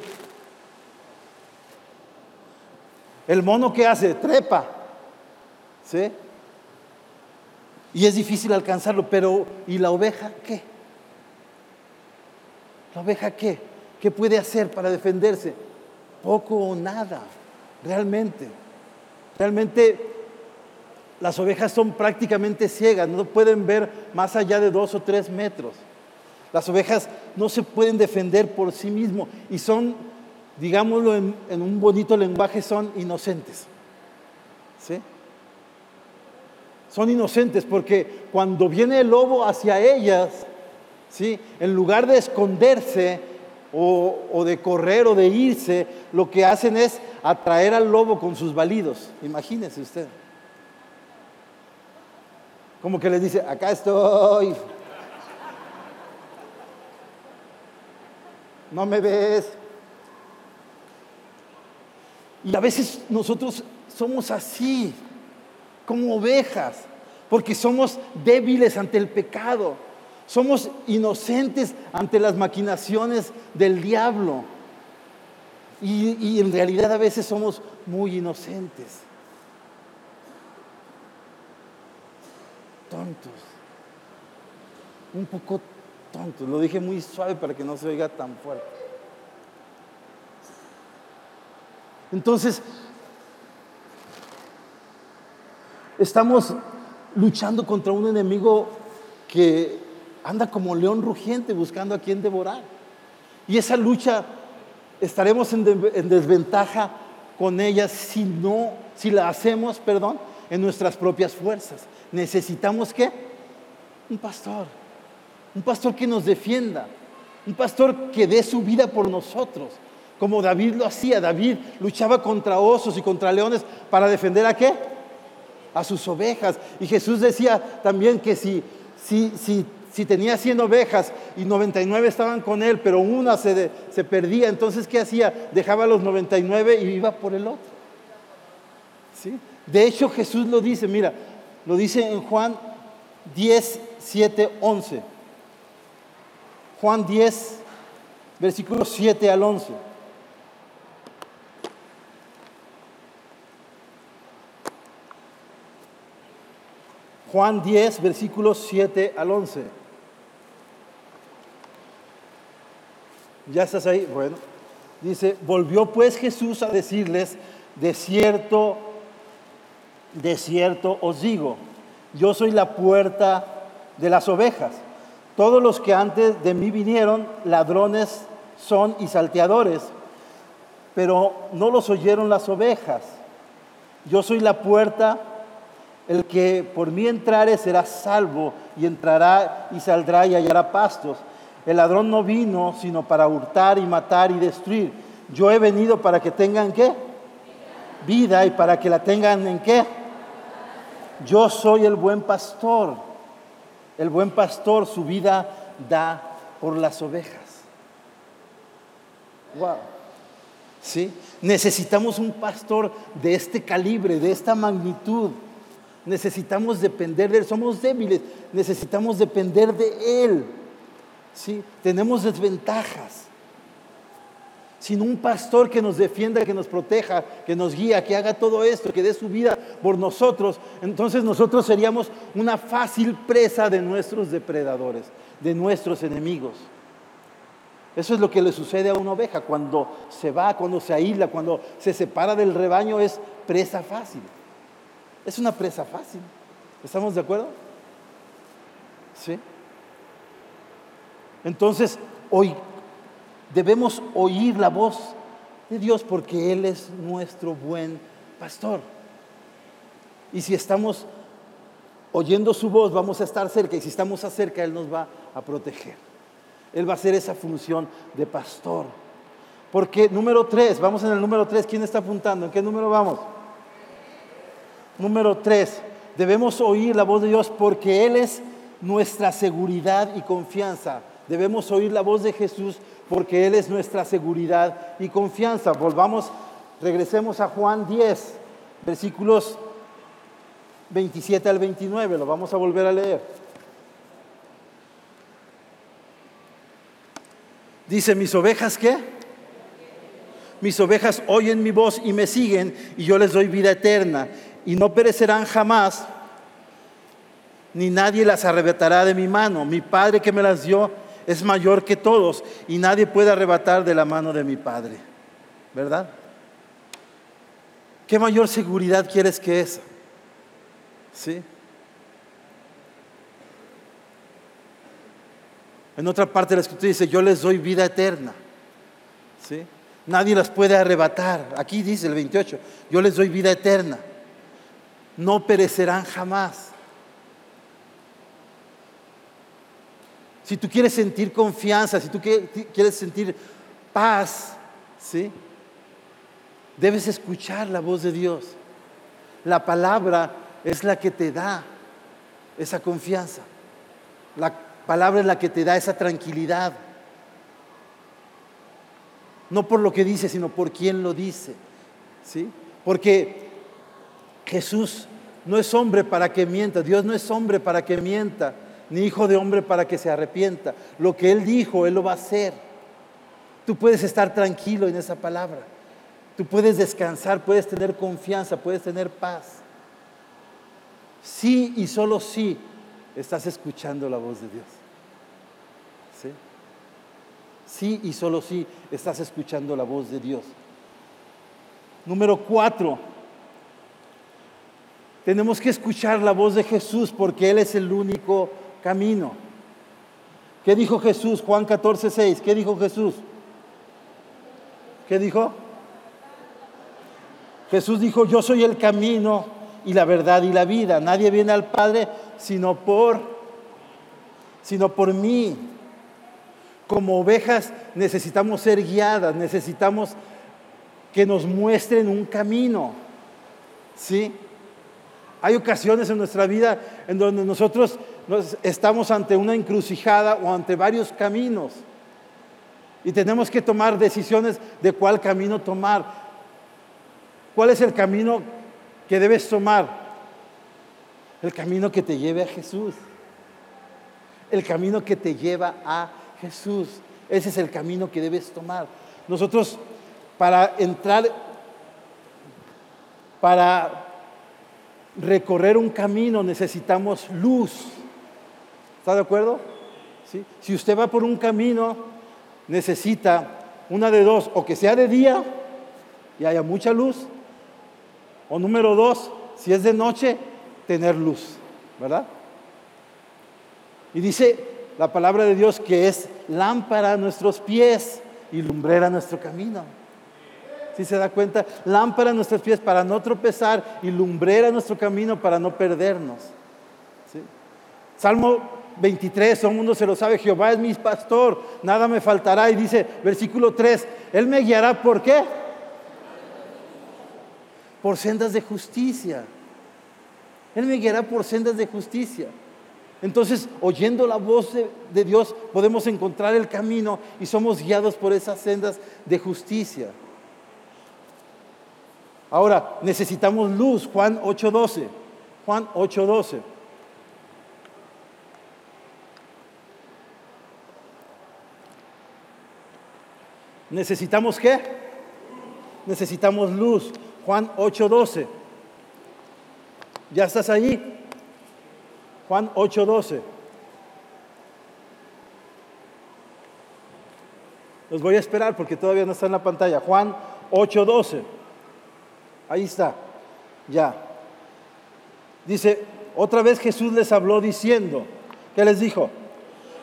El mono que hace, trepa, ¿sí? Y es difícil alcanzarlo, pero ¿y la oveja qué? ¿La oveja qué? ¿Qué puede hacer para defenderse? Poco o nada, realmente. Realmente las ovejas son prácticamente ciegas, no pueden ver más allá de dos o tres metros. Las ovejas no se pueden defender por sí mismos y son, digámoslo en, un bonito lenguaje, son inocentes. ¿Sí? Son inocentes porque cuando viene el lobo hacia ellas, ¿sí? en lugar de esconderse o, de correr o de irse, lo que hacen es atraer al lobo con sus balidos. Imagínese usted. Como que les dice, acá estoy. [LAUGHS] No me ves. Y a veces nosotros somos así, como ovejas, porque somos débiles ante el pecado. Somos inocentes ante las maquinaciones del diablo. Y, en realidad a veces somos muy inocentes. tontos. Un poco tontos. Lo dije muy suave para que no se oiga tan fuerte. Entonces, estamos luchando contra un enemigo que anda como león rugiente buscando a quien devorar. Y esa lucha estaremos en, en desventaja con ella si no, si la hacemos, perdón, en nuestras propias fuerzas. Necesitamos qué? Un pastor. Un pastor que nos defienda. Un pastor que dé su vida por nosotros. Como David lo hacía. David luchaba contra osos y contra leones para defender a qué? A sus ovejas. Y Jesús decía también que si, si, si, si tenía 100 ovejas y 99 estaban con él, pero una se, se perdía, entonces ¿qué hacía? Dejaba los 99 y iba por el otro. ¿Sí? De hecho Jesús lo dice, mira, lo dice en Juan 10, 7, 11. Juan 10, versículos 7 al 11. Juan 10, versículos 7 al 11. ¿Ya estás ahí? Bueno. Dice, volvió pues Jesús a decirles, de cierto, de cierto os digo, yo soy la puerta de las ovejas. Todos los que antes de mí vinieron, ladrones son y salteadores, pero no los oyeron las ovejas. Yo soy la puerta, el que por mí entrare será salvo y entrará y saldrá y hallará pastos. El ladrón no vino sino para hurtar y matar y destruir. Yo he venido para que tengan qué? Vida y para que la tengan en qué? Yo soy el buen pastor. El buen pastor su vida da por las ovejas. Wow. ¿Sí? Necesitamos un pastor de este calibre, de esta magnitud. Necesitamos depender de él. Somos débiles. Necesitamos depender de él. ¿Sí? Tenemos desventajas. Sin un pastor que nos defienda, que nos proteja, que nos guía, que haga todo esto, que dé su vida por nosotros, entonces nosotros seríamos una fácil presa de nuestros depredadores, de nuestros enemigos. Eso es lo que le sucede a una oveja cuando se va, cuando se aísla, cuando se separa del rebaño, es presa fácil. Es una presa fácil. ¿Estamos de acuerdo? Sí. Entonces, hoy debemos oír la voz de Dios porque Él es nuestro buen pastor. Y si estamos oyendo su voz, vamos a estar cerca. Y si estamos cerca, Él nos va a proteger. Él va a hacer esa función de pastor. Porque número tres, vamos en el número tres, ¿quién está apuntando? ¿En qué número vamos? Número tres, debemos oír la voz de Dios porque Él es nuestra seguridad y confianza. Debemos oír la voz de Jesús porque Él es nuestra seguridad y confianza. Volvamos, regresemos a Juan 10, versículos 27 al 29, lo vamos a volver a leer. Dice, mis ovejas, ¿qué? Mis ovejas oyen mi voz y me siguen y yo les doy vida eterna y no perecerán jamás, ni nadie las arrebatará de mi mano. Mi Padre que me las dio es mayor que todos y nadie puede arrebatar de la mano de mi Padre. ¿Verdad? ¿Qué mayor seguridad quieres que esa? ¿Sí? En otra parte de la escritura dice, yo les doy vida eterna. ¿Sí? Nadie las puede arrebatar. Aquí dice el 28, yo les doy vida eterna. No perecerán jamás. si tú quieres sentir confianza, si tú quieres sentir paz, ¿sí? Debes escuchar la voz de Dios. La palabra es la que te da esa confianza. La palabra es la que te da esa tranquilidad. No por lo que dice, sino por quien lo dice. ¿Sí? Porque Jesús no es hombre para que mienta, Dios no es hombre para que mienta ni hijo de hombre para que se arrepienta. Lo que Él dijo, Él lo va a hacer. Tú puedes estar tranquilo en esa palabra. Tú puedes descansar, puedes tener confianza, puedes tener paz. Sí y solo sí estás escuchando la voz de Dios. ¿Sí? Sí y solo sí estás escuchando la voz de Dios. Número cuatro, tenemos que escuchar la voz de Jesús porque Él es el único camino. ¿Qué dijo Jesús? Juan 14, 6. ¿Qué dijo Jesús? ¿Qué dijo? Jesús dijo, yo soy el camino y la verdad y la vida. Nadie viene al Padre sino por, sino por mí. Como ovejas necesitamos ser guiadas, necesitamos que nos muestren un camino. ¿Sí? Hay ocasiones en nuestra vida en donde nosotros estamos ante una encrucijada o ante varios caminos y tenemos que tomar decisiones de cuál camino tomar. ¿Cuál es el camino que debes tomar? El camino que te lleve a Jesús. El camino que te lleva a Jesús. Ese es el camino que debes tomar. Nosotros para entrar, para recorrer un camino necesitamos luz. ¿Está de acuerdo? ¿Sí? Si usted va por un camino, necesita una de dos, o que sea de día y haya mucha luz, o número dos, si es de noche, tener luz, ¿verdad? Y dice la palabra de Dios que es lámpara a nuestros pies y lumbrera a nuestro camino. Si se da cuenta, lámpara a nuestros pies para no tropezar y lumbrera nuestro camino para no perdernos. Salmo 23, todo el mundo se lo sabe, Jehová es mi pastor, nada me faltará. Y dice, versículo 3, Él me guiará, ¿por qué? Por sendas de justicia. Él me guiará por sendas de justicia. Entonces, oyendo la voz de, de Dios, podemos encontrar el camino y somos guiados por esas sendas de justicia. Ahora, necesitamos luz, Juan 8:12. Juan 8:12. ¿Necesitamos qué? Necesitamos luz. Juan 8:12. ¿Ya estás ahí? Juan 8:12. Los voy a esperar porque todavía no está en la pantalla. Juan 8:12. Ahí está, ya. Dice, otra vez Jesús les habló diciendo, ¿qué les dijo?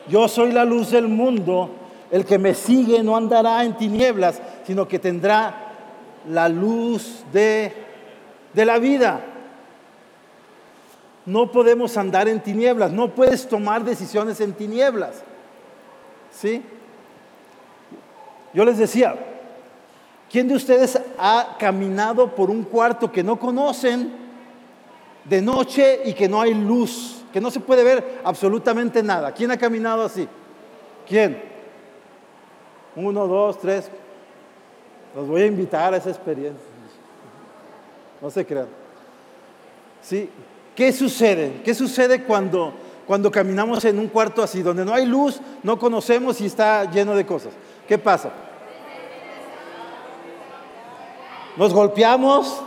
Yo soy la luz del mundo, el que me sigue no andará en tinieblas, sino que tendrá la luz de, de la vida. No podemos andar en tinieblas, no puedes tomar decisiones en tinieblas. ¿Sí? Yo les decía, ¿Quién de ustedes ha caminado por un cuarto que no conocen de noche y que no hay luz, que no se puede ver absolutamente nada? ¿Quién ha caminado así? ¿Quién? Uno, dos, tres. Los voy a invitar a esa experiencia. No se crean. ¿Sí? ¿Qué sucede? ¿Qué sucede cuando, cuando caminamos en un cuarto así, donde no hay luz, no conocemos y está lleno de cosas? ¿Qué pasa? Nos golpeamos.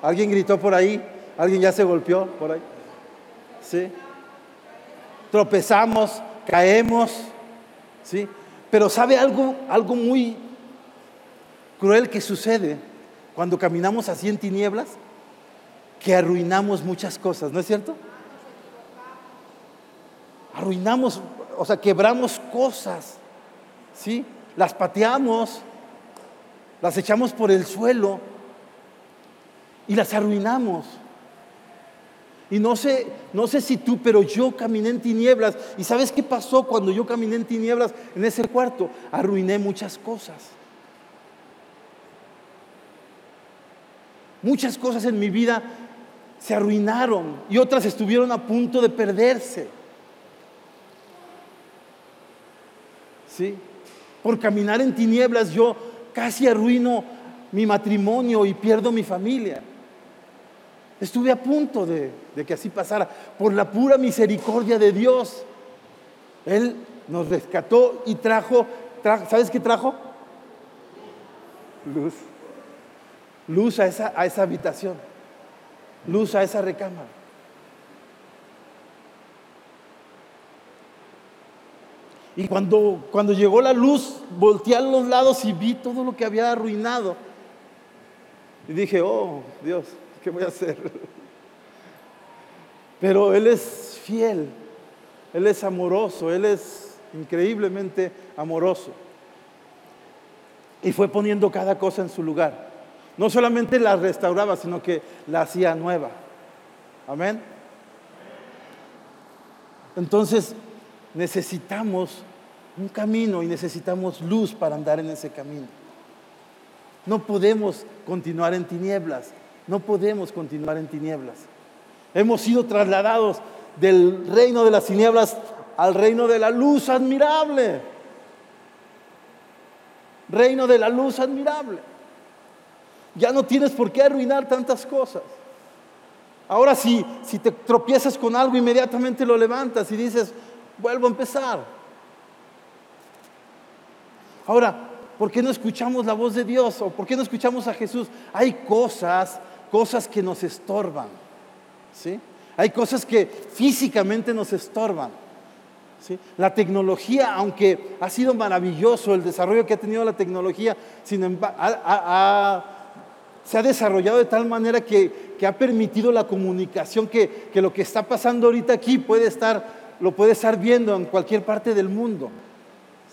¿Alguien gritó por ahí? ¿Alguien ya se golpeó por ahí? ¿Sí? Tropezamos, caemos. ¿Sí? Pero ¿sabe algo, algo muy cruel que sucede cuando caminamos así en tinieblas? Que arruinamos muchas cosas, ¿no es cierto? Arruinamos, o sea, quebramos cosas, ¿sí? Las pateamos, las echamos por el suelo y las arruinamos. Y no sé, no sé si tú, pero yo caminé en tinieblas. ¿Y sabes qué pasó cuando yo caminé en tinieblas en ese cuarto? Arruiné muchas cosas. Muchas cosas en mi vida se arruinaron y otras estuvieron a punto de perderse. ¿Sí? Por caminar en tinieblas yo casi arruino mi matrimonio y pierdo mi familia. Estuve a punto de, que así pasara, por la pura misericordia de Dios. Él nos rescató y trajo, ¿sabes qué trajo? Luz. Luz a esa, a esa habitación. Luz a esa recámara. Y cuando, cuando llegó la luz, volteé a los lados y vi todo lo que había arruinado. Y dije, oh Dios, ¿qué voy a hacer? Pero Él es fiel, Él es amoroso, Él es, increíblemente amoroso. Y fue poniendo cada cosa en su lugar. No solamente la restauraba, sino que la hacía nueva. Amén. Entonces necesitamos un camino y necesitamos luz para andar en ese camino. No podemos continuar en tinieblas, no podemos continuar en tinieblas. Hemos sido trasladados del reino de las tinieblas al reino de la luz admirable. Reino de la luz admirable. Ya no tienes por qué arruinar tantas cosas. Ahora si, si te tropiezas con algo, inmediatamente lo levantas y dices, vuelvo a empezar. Ahora, ¿por qué no escuchamos la voz de Dios? ¿O por qué no escuchamos a Jesús? Hay cosas, cosas que nos estorban. ¿sí? Hay cosas que físicamente nos estorban. ¿sí? La tecnología, aunque ha sido maravilloso el desarrollo que ha tenido la tecnología, sin embargo, se ha desarrollado de tal manera que, ha permitido la comunicación, que, que, lo que está pasando ahorita aquí puede estar, lo puede estar viendo en cualquier parte del mundo.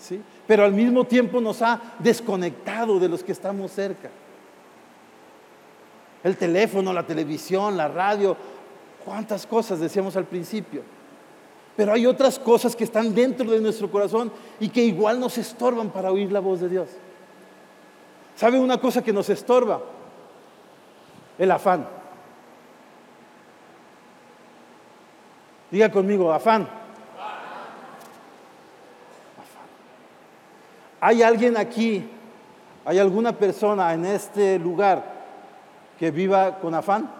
¿sí? Pero al mismo tiempo nos ha desconectado de los que estamos cerca. El teléfono, la televisión, la radio, cuántas cosas decíamos al principio. Pero hay otras cosas que están dentro de nuestro corazón y que igual nos estorban para oír la voz de Dios. ¿Sabe una cosa que nos estorba? El afán. Diga conmigo, afán. ¿Hay alguien aquí, hay alguna persona en este lugar que viva con afán?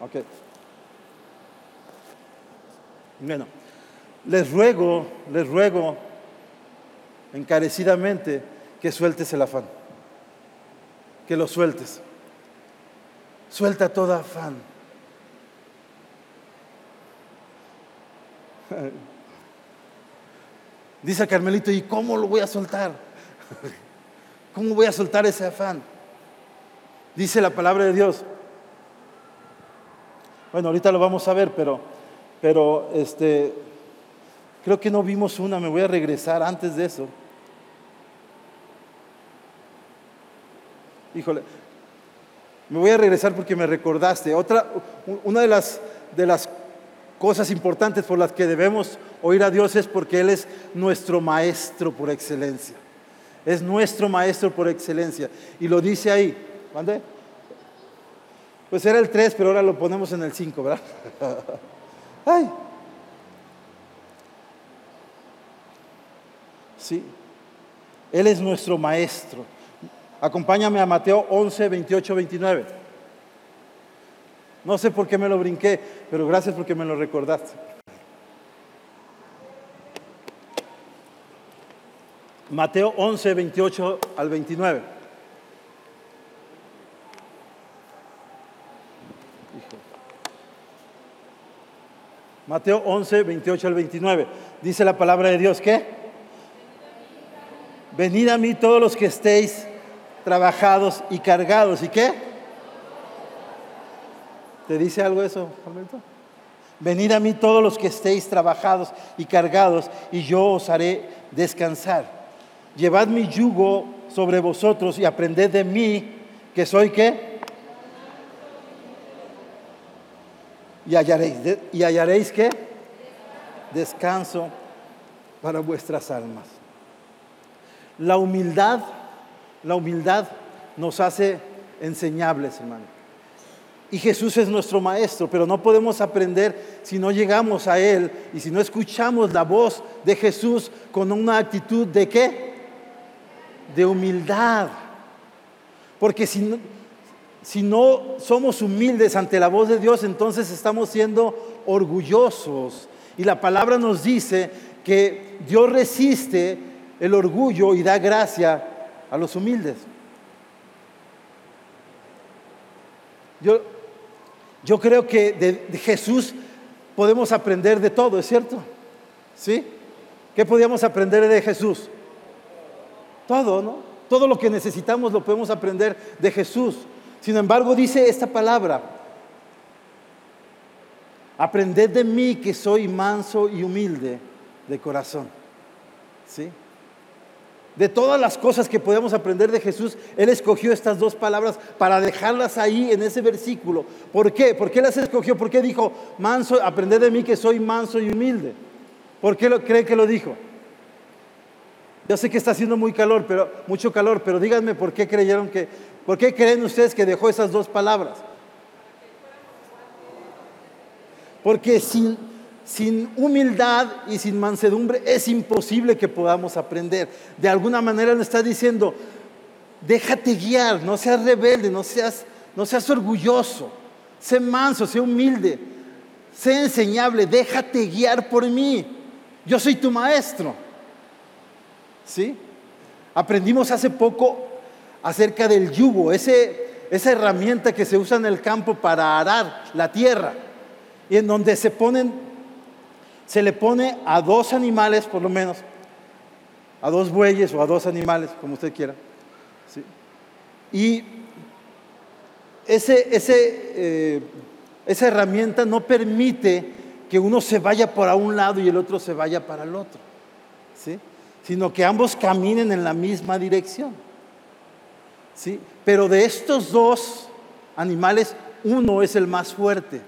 Ok. Bueno, les ruego, les ruego encarecidamente que sueltes el afán, que lo sueltes. Suelta todo afán. [LAUGHS] Dice Carmelito, ¿y cómo lo voy a soltar? [LAUGHS] ¿Cómo voy a soltar ese afán? Dice la palabra de Dios. Bueno, ahorita lo vamos a ver, pero, pero este, creo que no vimos una, me voy a regresar antes de eso. Híjole, me voy a regresar porque me recordaste. Otra, una de las, de las cosas importantes por las que debemos oír a Dios es porque Él es nuestro maestro por excelencia. Es nuestro maestro por excelencia. Y lo dice ahí. ¿Mande? Pues era el 3, pero ahora lo ponemos en el 5, ¿verdad? [LAUGHS] Ay. Sí. Él es nuestro maestro. Acompáñame a Mateo 11, 28, 29. No sé por qué me lo brinqué, pero gracias porque me lo recordaste. Mateo 11, 28 al 29. Mateo 11, 28 al 29. Dice la palabra de Dios, ¿qué? Venid a mí todos los que estéis trabajados y cargados. ¿Y qué? ¿Te dice algo eso, Alberto? Venid a mí todos los que estéis trabajados y cargados, y yo os haré descansar. Llevad mi yugo sobre vosotros y aprended de mí, que soy qué? Y hallaréis, y hallaréis qué? Descanso para vuestras almas. La humildad la humildad nos hace enseñables, hermano. Y Jesús es nuestro maestro, pero no podemos aprender si no llegamos a Él y si no escuchamos la voz de Jesús con una actitud de qué? De humildad. Porque si no, si no somos humildes ante la voz de Dios, entonces estamos siendo orgullosos. Y la palabra nos dice que Dios resiste el orgullo y da gracia a los humildes. Yo, yo creo que de, Jesús podemos aprender de todo, ¿es cierto? ¿Sí? ¿Qué podíamos aprender de Jesús? Todo, ¿no? Todo lo que necesitamos lo podemos aprender de Jesús. Sin embargo, dice esta palabra. aprended de mí que soy manso y humilde de corazón. ¿Sí? De todas las cosas que podemos aprender de Jesús, Él escogió estas dos palabras para dejarlas ahí en ese versículo. ¿Por qué? ¿Por qué las escogió? ¿Por qué dijo, manso, aprended de mí que soy manso y humilde? ¿Por qué lo, cree que lo dijo? Yo sé que está haciendo muy calor, pero, mucho calor, pero díganme por qué creyeron que, por qué creen ustedes que dejó esas dos palabras. Porque sin, sin humildad y sin mansedumbre es imposible que podamos aprender. De alguna manera nos está diciendo, déjate guiar, no seas rebelde, no seas, no seas orgulloso, sé manso, sé humilde, sé enseñable, déjate guiar por mí. Yo soy tu maestro. ¿Sí? Aprendimos hace poco acerca del yugo, ese, esa herramienta que se usa en el campo para arar la tierra y en donde se ponen se le pone a dos animales, por lo menos, a dos bueyes o a dos animales, como usted quiera. Y ese, eh, esa herramienta no permite que uno se vaya para un lado y el otro se vaya para el otro, ¿sí? Sino que ambos caminen en la misma dirección. ¿sí? Pero de estos dos animales, uno es el más fuerte,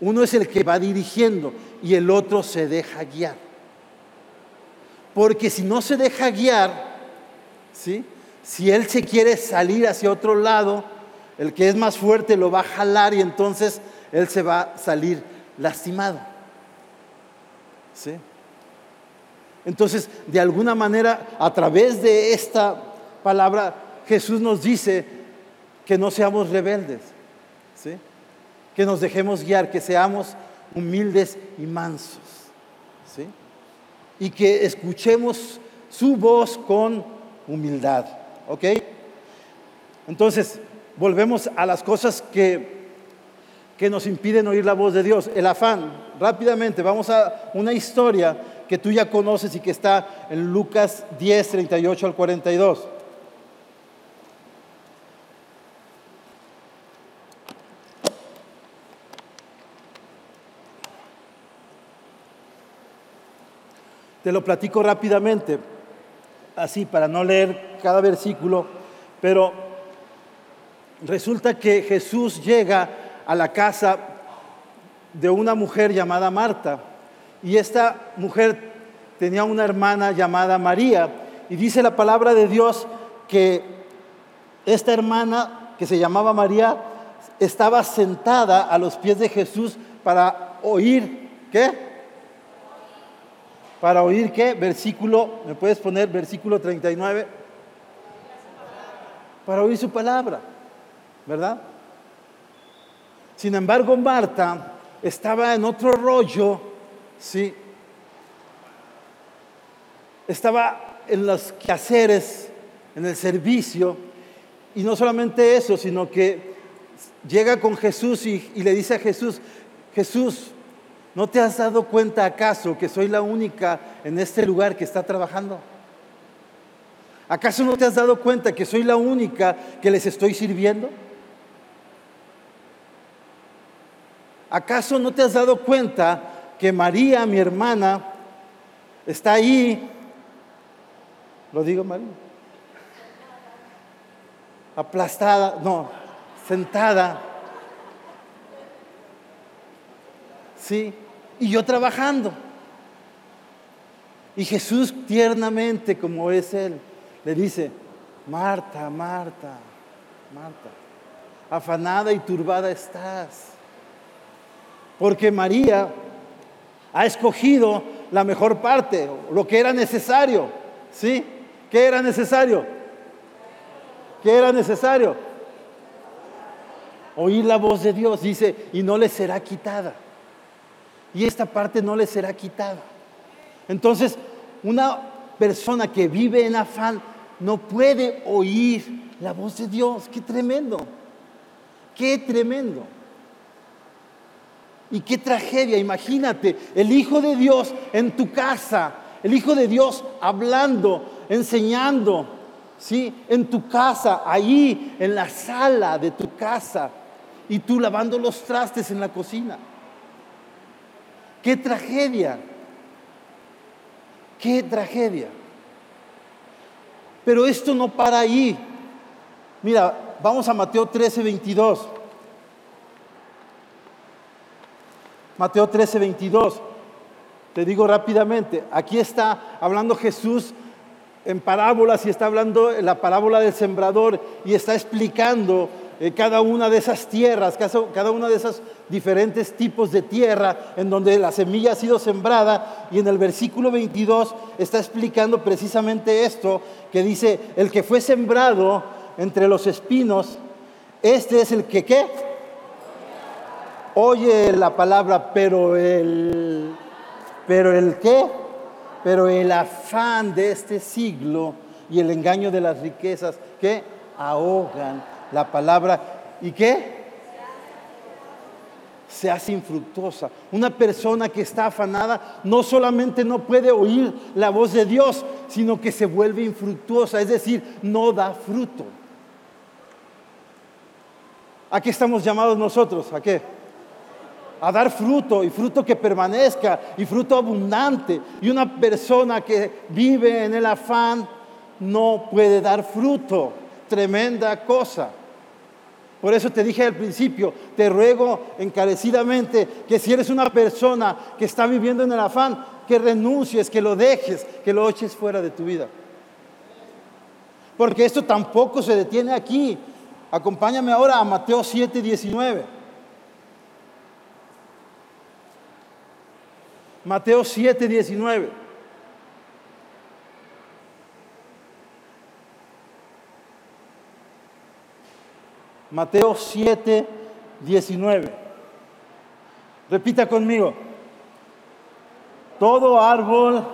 uno es el que va dirigiendo y el otro se deja guiar. Porque si no se deja guiar, ¿sí? si él se quiere salir hacia otro lado, el que es más fuerte lo va a jalar y entonces él se va a salir lastimado. ¿Sí? Entonces, de alguna manera, a través de esta palabra, Jesús nos dice que no seamos rebeldes, ¿sí? que nos dejemos guiar, que seamos humildes y mansos. ¿sí? Y que escuchemos su voz con humildad. ¿Ok? Entonces, volvemos a las cosas que, que nos impiden oír la voz de Dios. El afán, rápidamente, vamos a una historia que tú ya conoces y que está en Lucas 10, 38 al 42. Te lo platico rápidamente, así para no leer cada versículo, pero resulta que Jesús llega a la casa de una mujer llamada Marta y esta mujer tenía una hermana llamada María y dice la palabra de Dios que esta hermana que se llamaba María estaba sentada a los pies de Jesús para oír, ¿qué? Para oír qué? Versículo, ¿me puedes poner versículo 39? Para oír su palabra, ¿verdad? Sin embargo, Marta estaba en otro rollo, ¿sí? Estaba en los quehaceres, en el servicio, y no solamente eso, sino que llega con Jesús y, y le dice a Jesús, Jesús, ¿No te has dado cuenta acaso que soy la única en este lugar que está trabajando? ¿Acaso no te has dado cuenta que soy la única que les estoy sirviendo? ¿Acaso no te has dado cuenta que María, mi hermana, está ahí? ¿Lo digo mal? Aplastada, no, sentada. Sí, y yo trabajando. Y Jesús tiernamente, como es Él, le dice, Marta, Marta, Marta, afanada y turbada estás. Porque María ha escogido la mejor parte, lo que era necesario. ¿Sí? ¿Qué era necesario? ¿Qué era necesario? Oír la voz de Dios, dice, y no le será quitada y esta parte no le será quitada. Entonces, una persona que vive en afán no puede oír la voz de Dios. Qué tremendo, qué tremendo. Y qué tragedia, imagínate, el Hijo de Dios en tu casa, el Hijo de Dios hablando, enseñando, ¿sí? En tu casa, ahí, en la sala de tu casa, y tú lavando los trastes en la cocina. ¡Qué tragedia! ¡Qué tragedia! Pero esto no para ahí. Mira, vamos a Mateo 13, 22. Mateo 13, 22. Te digo rápidamente, aquí está hablando Jesús en parábolas y está hablando en la parábola del sembrador y está explicando eh, cada una de esas tierras, cada una de esos diferentes tipos de tierra en donde la semilla ha sido sembrada y en el versículo 22 está explicando precisamente esto que dice, el que fue sembrado entre los espinos, este es el que qué? Oye la palabra, pero el, pero el qué? Pero el afán de este siglo y el engaño de las riquezas que ahogan la palabra y qué? Se hace infructuosa. Una persona que está afanada no solamente no puede oír la voz de Dios, sino que se vuelve infructuosa, es decir, no da fruto. ¿A qué estamos llamados nosotros? ¿A qué? A dar fruto y fruto que permanezca y fruto abundante. Y una persona que vive en el afán no puede dar fruto. Tremenda cosa. Por eso te dije al principio, te ruego encarecidamente que si eres una persona que está viviendo en el afán, que renuncies, que lo dejes, que lo eches fuera de tu vida. Porque esto tampoco se detiene aquí. Acompáñame ahora a Mateo 7, 19. Mateo 7, 19. Mateo 7, 19. Repita conmigo. Todo árbol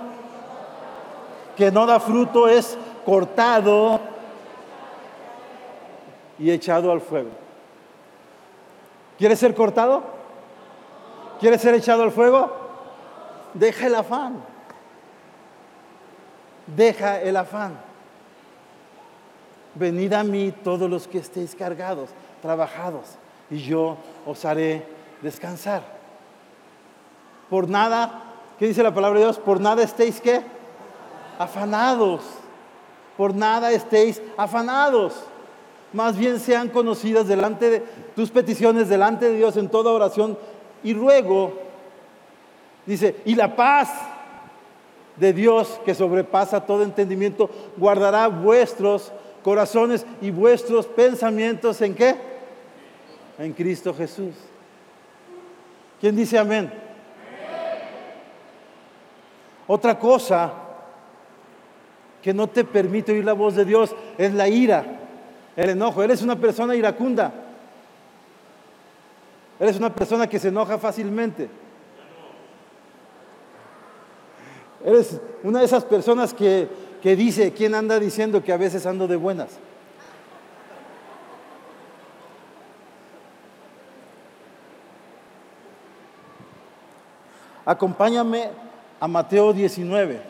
que no da fruto es cortado y echado al fuego. ¿Quieres ser cortado? ¿Quieres ser echado al fuego? Deja el afán. Deja el afán. Venid a mí todos los que estéis cargados, trabajados, y yo os haré descansar. Por nada, ¿qué dice la palabra de Dios? Por nada estéis qué? Afanados. Por nada estéis afanados. Más bien sean conocidas delante de tus peticiones, delante de Dios en toda oración y ruego. Dice, y la paz de Dios que sobrepasa todo entendimiento guardará vuestros corazones y vuestros pensamientos en qué? En Cristo Jesús. ¿Quién dice amén? Otra cosa que no te permite oír la voz de Dios es la ira, el enojo. Eres una persona iracunda. Eres una persona que se enoja fácilmente. Eres una de esas personas que que dice, ¿quién anda diciendo que a veces ando de buenas? Acompáñame a Mateo 19.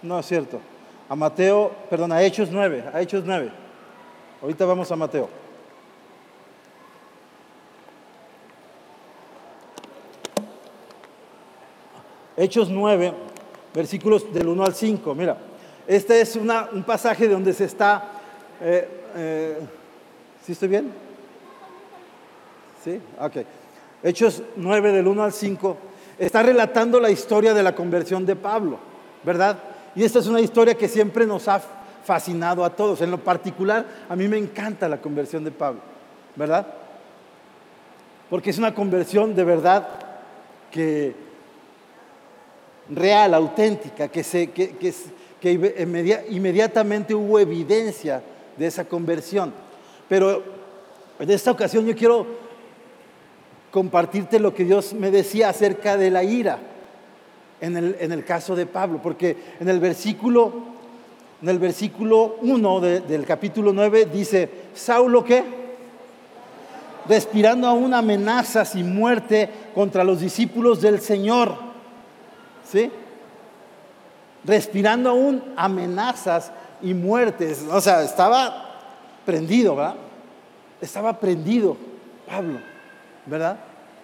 No es cierto. A Mateo, perdón, a Hechos 9, a Hechos 9. Ahorita vamos a Mateo. Hechos 9, versículos del 1 al 5. Mira, este es un pasaje donde se está... Eh, eh, ¿Sí estoy bien? ¿Sí? Ok. Hechos 9 del 1 al 5 está relatando la historia de la conversión de Pablo, ¿verdad? Y esta es una historia que siempre nos ha fascinado a todos. En lo particular, a mí me encanta la conversión de Pablo, ¿verdad? Porque es una conversión de verdad que real, auténtica, que, se, que, inmediatamente hubo evidencia de esa conversión. Pero en esta ocasión yo quiero compartirte lo que Dios me decía acerca de la ira en el, caso de Pablo, porque en el versículo, en el versículo 1 del capítulo 9 dice, Saulo qué? Respirando aún amenazas y muerte contra los discípulos del Señor. ¿Sí? Respirando aún amenazas y muertes. O sea, estaba prendido, ¿verdad? Estaba prendido Pablo, ¿verdad?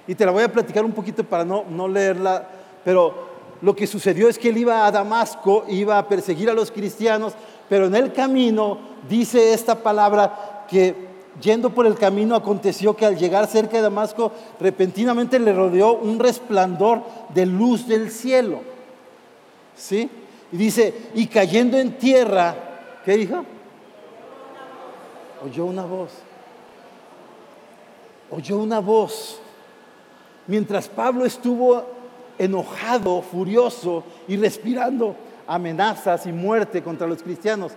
Y te la voy a platicar un poquito para no, no leerla, pero lo que sucedió es que él iba a Damasco, iba a perseguir a los cristianos, pero en el camino dice esta palabra que yendo por el camino aconteció que al llegar cerca de Damasco repentinamente le rodeó un resplandor de luz del cielo. ¿Sí? Y dice, y cayendo en tierra, ¿qué dijo? Oyó una voz. Oyó una voz. Mientras Pablo estuvo enojado, furioso y respirando amenazas y muerte contra los cristianos,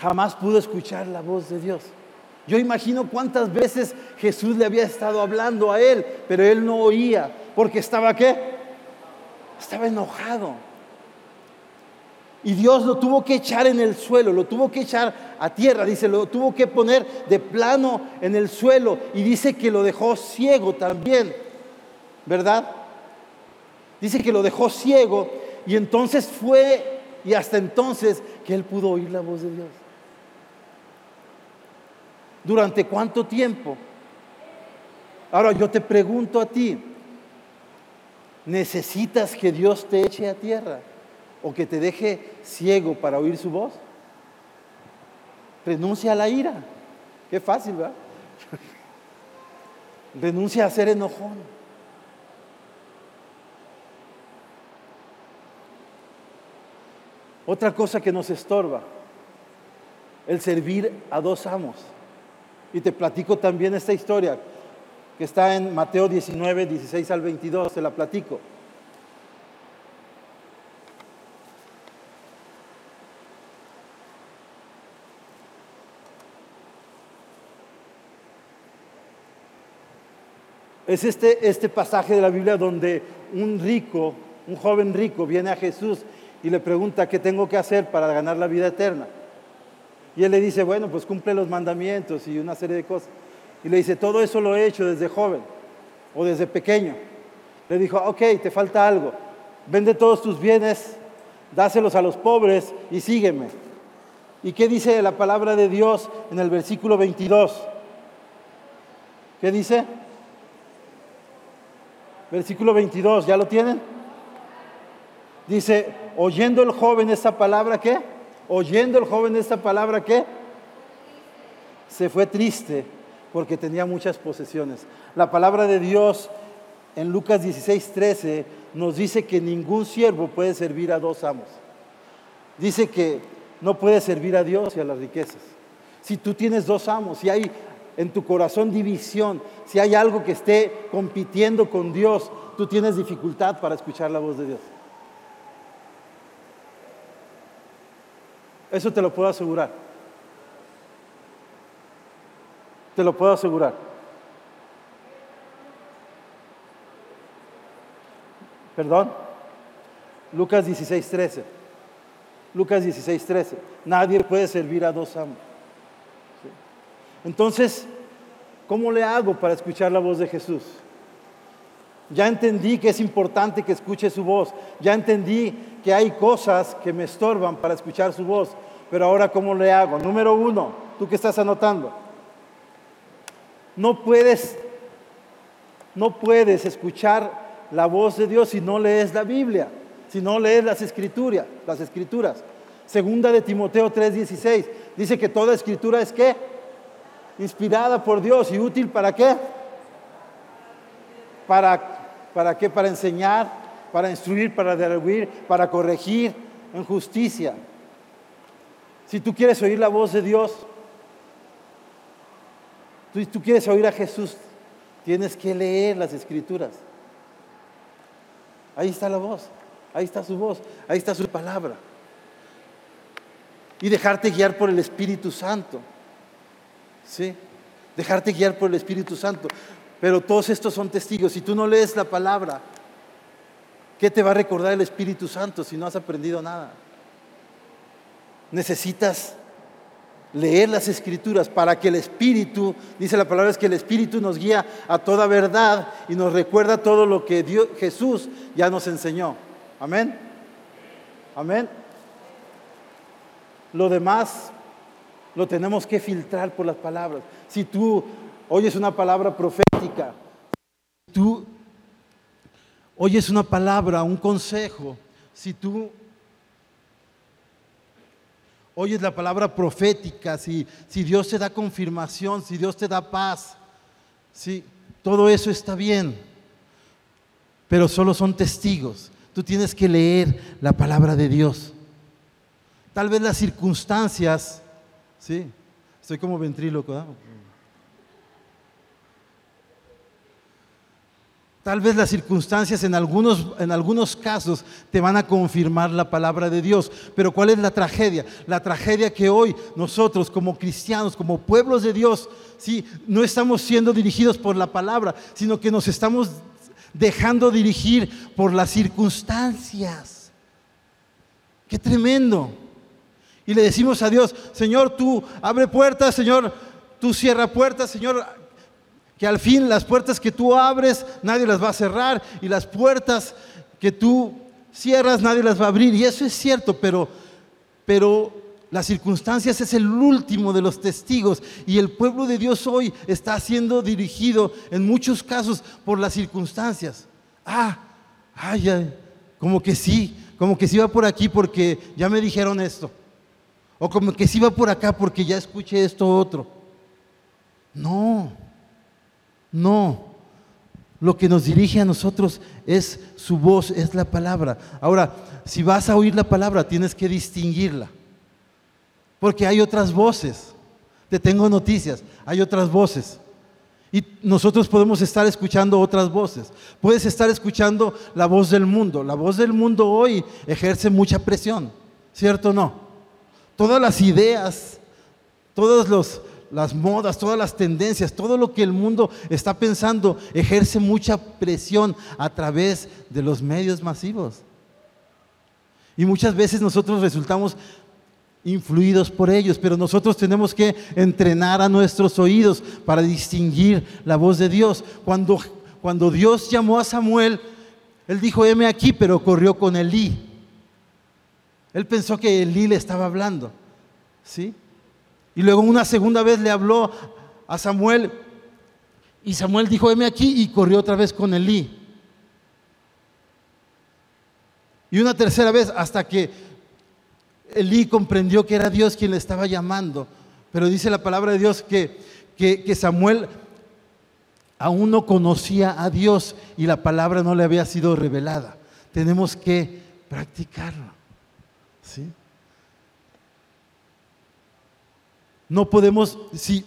jamás pudo escuchar la voz de Dios. Yo imagino cuántas veces Jesús le había estado hablando a él, pero él no oía, porque estaba qué? Estaba enojado. Y Dios lo tuvo que echar en el suelo, lo tuvo que echar a tierra, dice, lo tuvo que poner de plano en el suelo y dice que lo dejó ciego también, ¿verdad? Dice que lo dejó ciego y entonces fue y hasta entonces que él pudo oír la voz de Dios. ¿Durante cuánto tiempo? Ahora yo te pregunto a ti, ¿necesitas que Dios te eche a tierra o que te deje ciego para oír su voz? Renuncia a la ira. Qué fácil, ¿verdad? [LAUGHS] Renuncia a ser enojón. Otra cosa que nos estorba, el servir a dos amos. Y te platico también esta historia que está en Mateo 19, 16 al 22, te la platico. Es este, este pasaje de la Biblia donde un rico, un joven rico, viene a Jesús y le pregunta qué tengo que hacer para ganar la vida eterna. Y él le dice, bueno, pues cumple los mandamientos y una serie de cosas. Y le dice, todo eso lo he hecho desde joven o desde pequeño. Le dijo, ok, te falta algo. Vende todos tus bienes, dáselos a los pobres y sígueme. ¿Y qué dice la palabra de Dios en el versículo 22? ¿Qué dice? Versículo 22, ¿ya lo tienen? Dice, oyendo el joven esta palabra, ¿qué? Oyendo el joven esta palabra, ¿qué? Se fue triste porque tenía muchas posesiones. La palabra de Dios en Lucas 16, 13 nos dice que ningún siervo puede servir a dos amos. Dice que no puede servir a Dios y a las riquezas. Si tú tienes dos amos, si hay en tu corazón división, si hay algo que esté compitiendo con Dios, tú tienes dificultad para escuchar la voz de Dios. Eso te lo puedo asegurar. Te lo puedo asegurar. Perdón. Lucas 16, 13. Lucas 16, 13. Nadie puede servir a dos amos. Entonces, ¿cómo le hago para escuchar la voz de Jesús? Ya entendí que es importante que escuche su voz. Ya entendí que hay cosas que me estorban para escuchar su voz. Pero ahora, ¿cómo le hago? Número uno, tú que estás anotando. No puedes, no puedes escuchar la voz de Dios si no lees la Biblia, si no lees las escrituras, las escrituras. Segunda de Timoteo 3:16 dice que toda escritura es qué? Inspirada por Dios y útil para qué? Para para qué? Para enseñar, para instruir, para derruir, para corregir en justicia. Si tú quieres oír la voz de Dios, si tú quieres oír a Jesús, tienes que leer las escrituras. Ahí está la voz, ahí está su voz, ahí está su palabra. Y dejarte guiar por el Espíritu Santo. ¿Sí? Dejarte guiar por el Espíritu Santo. Pero todos estos son testigos. Si tú no lees la palabra, ¿Qué te va a recordar el Espíritu Santo si no has aprendido nada? Necesitas leer las escrituras para que el Espíritu, dice la palabra es que el Espíritu nos guía a toda verdad y nos recuerda todo lo que Jesús ya nos enseñó. Amén. Amén. Lo demás lo tenemos que filtrar por las palabras. Si tú oyes una palabra profética, tú oyes una palabra, un consejo, si tú oyes la palabra profética, si, si Dios te da confirmación, si Dios te da paz, si todo eso está bien, pero solo son testigos. Tú tienes que leer la palabra de Dios. Tal vez las circunstancias, sí, estoy como ventríloco, Tal vez las circunstancias en algunos, en algunos casos te van a confirmar la palabra de Dios. Pero ¿cuál es la tragedia? La tragedia que hoy nosotros como cristianos, como pueblos de Dios, ¿sí? no estamos siendo dirigidos por la palabra, sino que nos estamos dejando dirigir por las circunstancias. Qué tremendo. Y le decimos a Dios, Señor, tú abre puertas, Señor, tú cierra puertas, Señor, que al fin las puertas que tú abres, nadie las va a cerrar, y las puertas que tú cierras, nadie las va a abrir. Y eso es cierto, pero, pero las circunstancias es el último de los testigos. Y el pueblo de Dios hoy está siendo dirigido en muchos casos por las circunstancias. Ah, ay, ay, como que sí, como que sí va por aquí porque ya me dijeron esto. O como que sí va por acá porque ya escuché esto otro. No. No, lo que nos dirige a nosotros es su voz, es la palabra. Ahora, si vas a oír la palabra, tienes que distinguirla. Porque hay otras voces. Te tengo noticias, hay otras voces. Y nosotros podemos estar escuchando otras voces. Puedes estar escuchando la voz del mundo. La voz del mundo hoy ejerce mucha presión, ¿cierto o no? Todas las ideas, todos los, las modas, todas las tendencias, todo lo que el mundo está pensando ejerce mucha presión a través de los medios masivos. Y muchas veces nosotros resultamos influidos por ellos, pero nosotros tenemos que entrenar a nuestros oídos para distinguir la voz de Dios. Cuando, cuando Dios llamó a Samuel, él dijo, heme aquí, pero corrió con Elí. Él pensó que Elí le estaba hablando. ¿Sí? Y luego una segunda vez le habló a Samuel y Samuel dijo, heme aquí y corrió otra vez con Elí. Y una tercera vez hasta que Elí comprendió que era Dios quien le estaba llamando. Pero dice la palabra de Dios que, que, Samuel aún no conocía a Dios y la palabra no le había sido revelada. Tenemos que practicarlo. ¿sí? No podemos, si,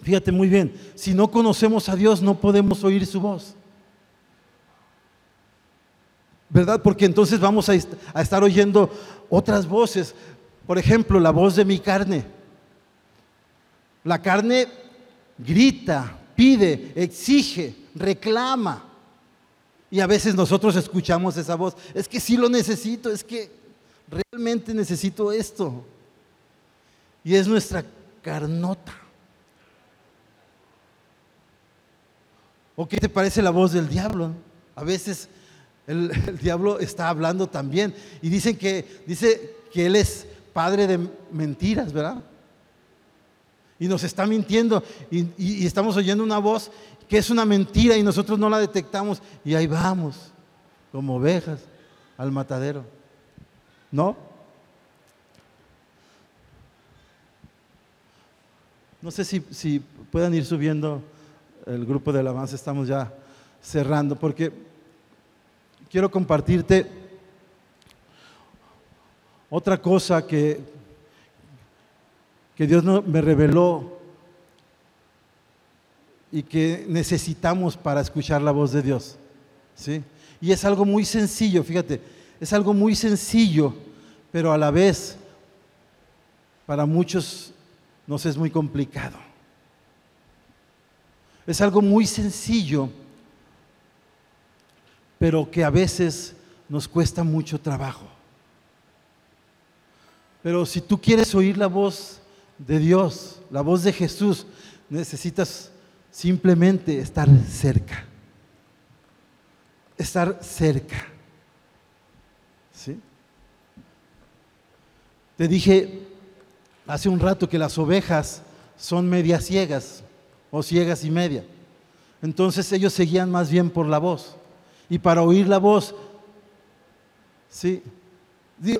fíjate muy bien, si no conocemos a Dios no podemos oír su voz. ¿Verdad? Porque entonces vamos a, a estar oyendo otras voces. Por ejemplo, la voz de mi carne. La carne grita, pide, exige, reclama. Y a veces nosotros escuchamos esa voz. Es que sí lo necesito, es que realmente necesito esto y es nuestra carnota. ¿O qué te parece la voz del diablo? A veces el, diablo está hablando también y dicen que, dice que él es padre de mentiras, ¿verdad? Y nos está mintiendo y, y estamos oyendo una voz que es una mentira y nosotros no la detectamos y ahí vamos, como ovejas, al matadero. ¿No? No sé si, si puedan ir subiendo el grupo de alabanza, estamos ya cerrando, porque quiero compartirte otra cosa que, que Dios me reveló y que necesitamos para escuchar la voz de Dios. ¿sí? Y es algo muy sencillo, fíjate, es algo muy sencillo, pero a la vez para muchos nos es muy complicado. Es algo muy sencillo, pero que a veces nos cuesta mucho trabajo. Pero si tú quieres oír la voz de Dios, la voz de Jesús, necesitas simplemente estar cerca. Estar cerca. ¿Sí? Te dije hace un rato que las ovejas son medias ciegas o ciegas y media. Entonces ellos seguían más bien por la voz. Y para oír la voz, sí,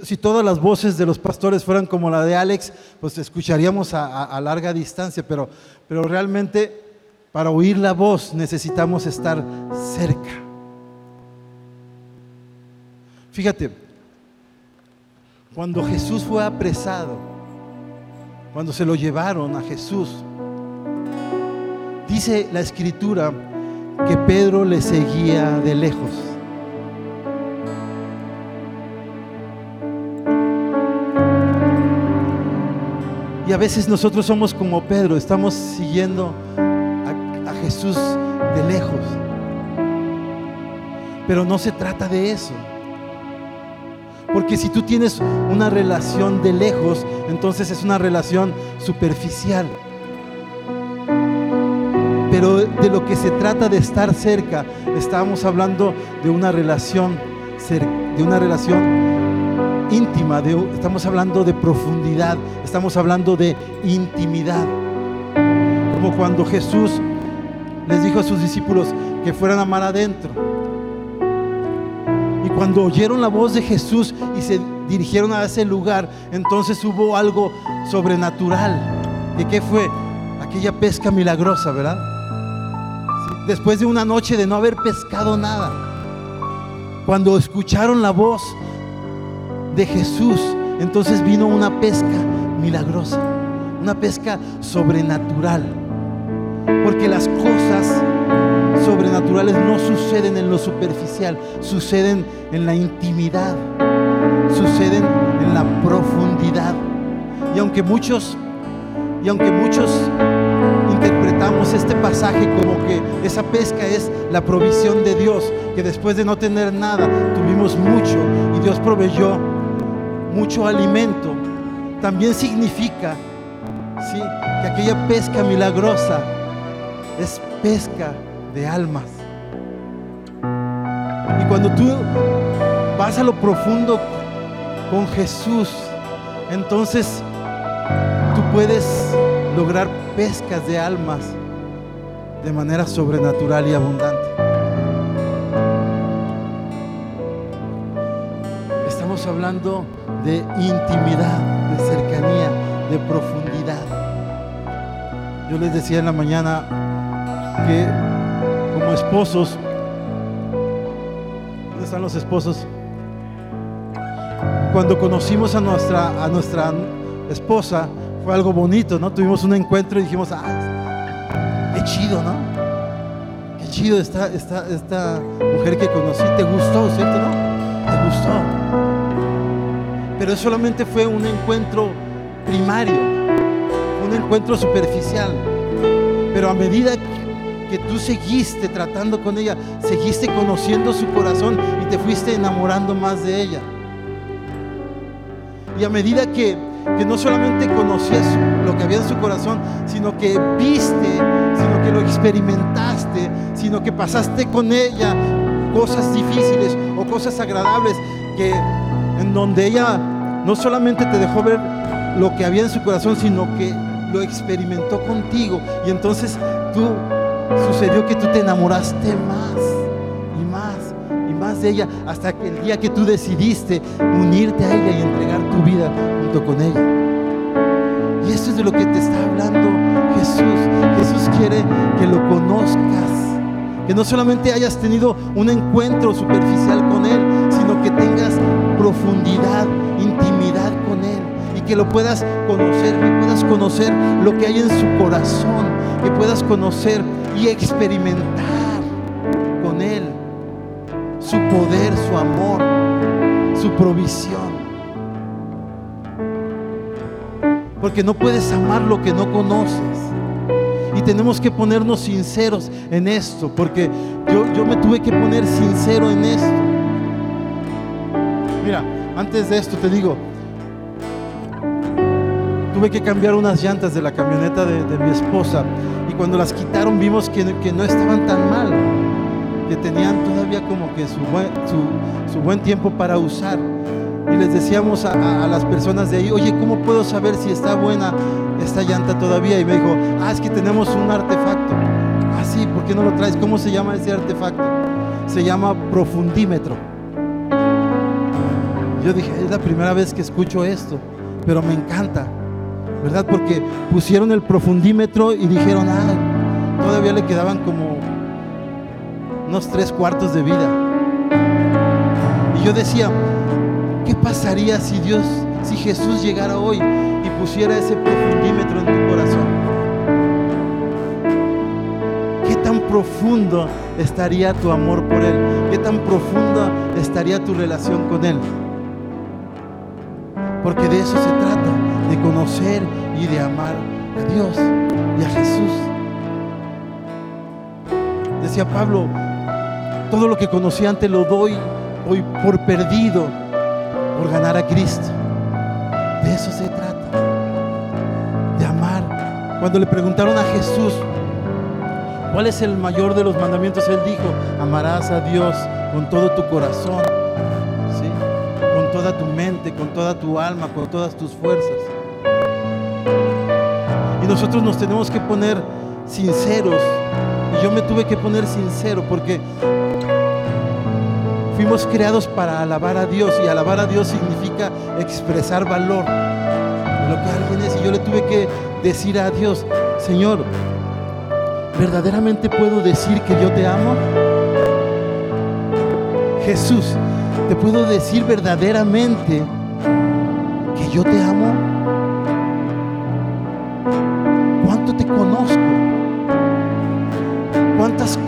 si todas las voces de los pastores fueran como la de Alex, pues escucharíamos a, larga distancia, pero, pero realmente para oír la voz necesitamos estar cerca. Fíjate, cuando Jesús fue apresado, cuando se lo llevaron a Jesús, dice la escritura que Pedro le seguía de lejos. Y a veces nosotros somos como Pedro, estamos siguiendo a, Jesús de lejos. Pero no se trata de eso. Porque si tú tienes una relación de lejos, entonces es una relación superficial. Pero de lo que se trata de estar cerca, estamos hablando de una relación, de una relación íntima, estamos hablando de profundidad, estamos hablando de intimidad. Como cuando Jesús les dijo a sus discípulos que fueran a mar adentro. Cuando oyeron la voz de Jesús y se dirigieron a ese lugar, entonces hubo algo sobrenatural. ¿Y qué fue? Aquella pesca milagrosa, ¿verdad? Después de una noche de no haber pescado nada. Cuando escucharon la voz de Jesús, entonces vino una pesca milagrosa, una pesca sobrenatural. Porque las cosas sobrenaturales no suceden en lo superficial, suceden en la intimidad, suceden en la profundidad. Y aunque muchos, y aunque muchos interpretamos este pasaje como que esa pesca es la provisión de Dios, que después de no tener nada tuvimos mucho y Dios proveyó mucho alimento, también significa ¿sí? que aquella pesca milagrosa es pesca de almas. Y cuando tú vas a lo profundo con Jesús, entonces tú puedes lograr pescas de almas de manera sobrenatural y abundante. Estamos hablando de intimidad, de cercanía, de profundidad. Yo les decía en la mañana que esposos, ¿dónde están los esposos? Cuando conocimos a nuestra, a nuestra esposa, fue algo bonito, ¿no? Tuvimos un encuentro y dijimos, ah, qué chido, ¿no? Qué chido esta, esta, esta mujer que conocí, ¿te gustó, cierto, no? ¿Te gustó? pero solamente fue un encuentro primario, un encuentro superficial. Pero a medida que tú seguiste tratando con ella, seguiste conociendo su corazón y te fuiste enamorando más de ella. Y a medida que, que no solamente conocías lo que había en su corazón, sino que viste, sino que lo experimentaste, sino que pasaste con ella cosas difíciles o cosas agradables que en donde ella no solamente te dejó ver lo que había en su corazón, sino que lo experimentó contigo. Y entonces tú sucedió que tú te enamoraste más y más y más de ella hasta que el día que tú decidiste unirte a ella y entregar tu vida junto con ella. Y esto es de lo que te está hablando Jesús. Jesús quiere que lo conozcas. Que no solamente hayas tenido un encuentro superficial con Él, sino que tengas profundidad, intimidad con Él y que lo puedas conocer, que puedas conocer lo que hay en su corazón, que puedas conocer y experimentar con Él su poder, su amor, su provisión. Porque no puedes amar lo que no conoces. Y tenemos que ponernos sinceros en esto, porque yo, yo me tuve que poner sincero en esto. Mira, antes de esto te digo, tuve que cambiar unas llantas de la camioneta de, mi esposa cuando las quitaron vimos que, no estaban tan mal, que tenían todavía como que su buen, su, buen tiempo para usar. Y les decíamos a, a, las personas de ahí, oye, ¿cómo puedo saber si está buena esta llanta todavía? Y me dijo, ah, es que tenemos un artefacto. Ah, sí, porque que no lo traes, ¿cómo se llama ese artefacto? Se llama profundímetro. Yo dije, es la primera vez que escucho esto, pero me encanta, ¿verdad? Porque pusieron el profundímetro y dijeron, ah, todavía le quedaban como unos tres cuartos de vida. Y yo decía, ¿qué pasaría si Dios, si Jesús llegara hoy y pusiera ese profundímetro en tu corazón? ¿Qué tan profundo estaría tu amor por Él? ¿Qué tan profunda estaría tu relación con Él? Porque de eso se trata, de conocer y de amar a Dios y a Jesús. Decía Pablo, todo lo que conocí antes lo doy hoy por perdido por ganar a Cristo. De eso se trata, de amar. Cuando le preguntaron a Jesús, ¿cuál es el mayor de los mandamientos? Él dijo, amarás a Dios con todo tu corazón, con toda tu mente, con toda tu alma, con todas tus fuerzas. Nosotros nos tenemos que poner sinceros. Y yo me tuve que poner sincero porque fuimos creados para alabar a Dios y alabar a Dios significa expresar valor de lo que alguien es. Y yo le tuve que decir a Dios, Señor, ¿verdaderamente puedo decir que yo te amo? Jesús, ¿te puedo decir verdaderamente que yo te amo?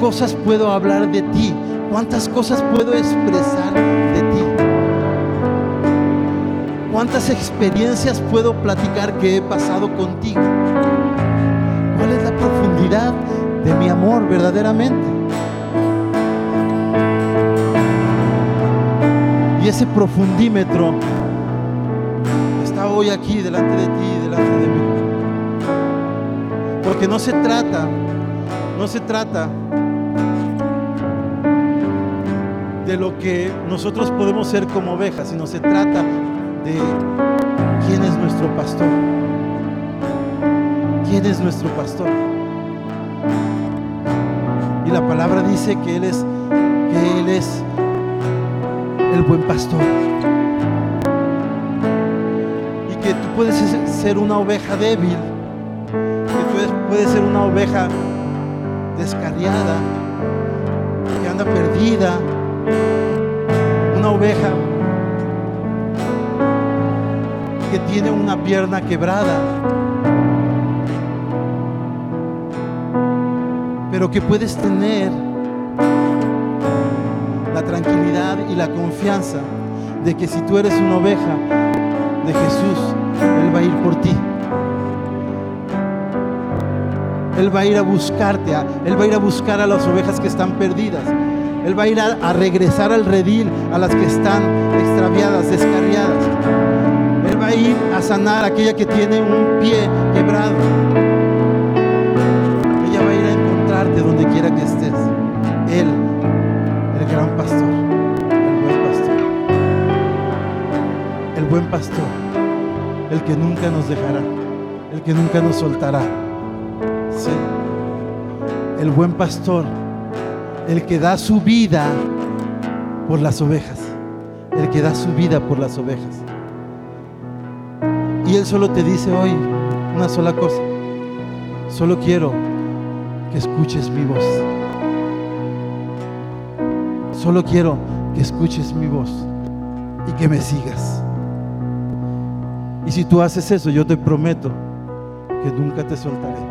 Cosas puedo hablar de ti? ¿Cuántas cosas puedo expresar de ti? ¿Cuántas experiencias puedo platicar que he pasado contigo? ¿Cuál es la profundidad de mi amor verdaderamente? Y ese profundímetro está hoy aquí delante de ti, delante de mí. Porque no se trata, no se trata de lo que nosotros podemos ser como ovejas, sino se trata de quién es nuestro pastor. ¿Quién es nuestro pastor? Y la palabra dice que Él es, que Él es el buen pastor. Y que tú puedes ser una oveja débil, que tú puedes ser una oveja descarriada, que anda perdida, oveja que tiene una pierna quebrada, pero que puedes tener la tranquilidad y la confianza de que si tú eres una oveja de Jesús, Él va a ir por ti. Él va a ir a buscarte, Él va a ir a buscar a las ovejas que están perdidas. Él va a ir a, regresar al redil a las que están extraviadas, descarriadas. Él va a ir a sanar a aquella que tiene un pie quebrado. Ella va a ir a encontrarte donde quiera que estés. Él, el gran pastor, el buen pastor. El buen pastor, el que nunca nos dejará, el que nunca nos soltará. Sí. El buen pastor el que da su vida por las ovejas, el que da su vida por las ovejas. Y Él solo te dice hoy una sola cosa, solo quiero que escuches mi voz. Solo quiero que escuches mi voz y que me sigas. Y si tú haces eso, yo te prometo que nunca te soltaré.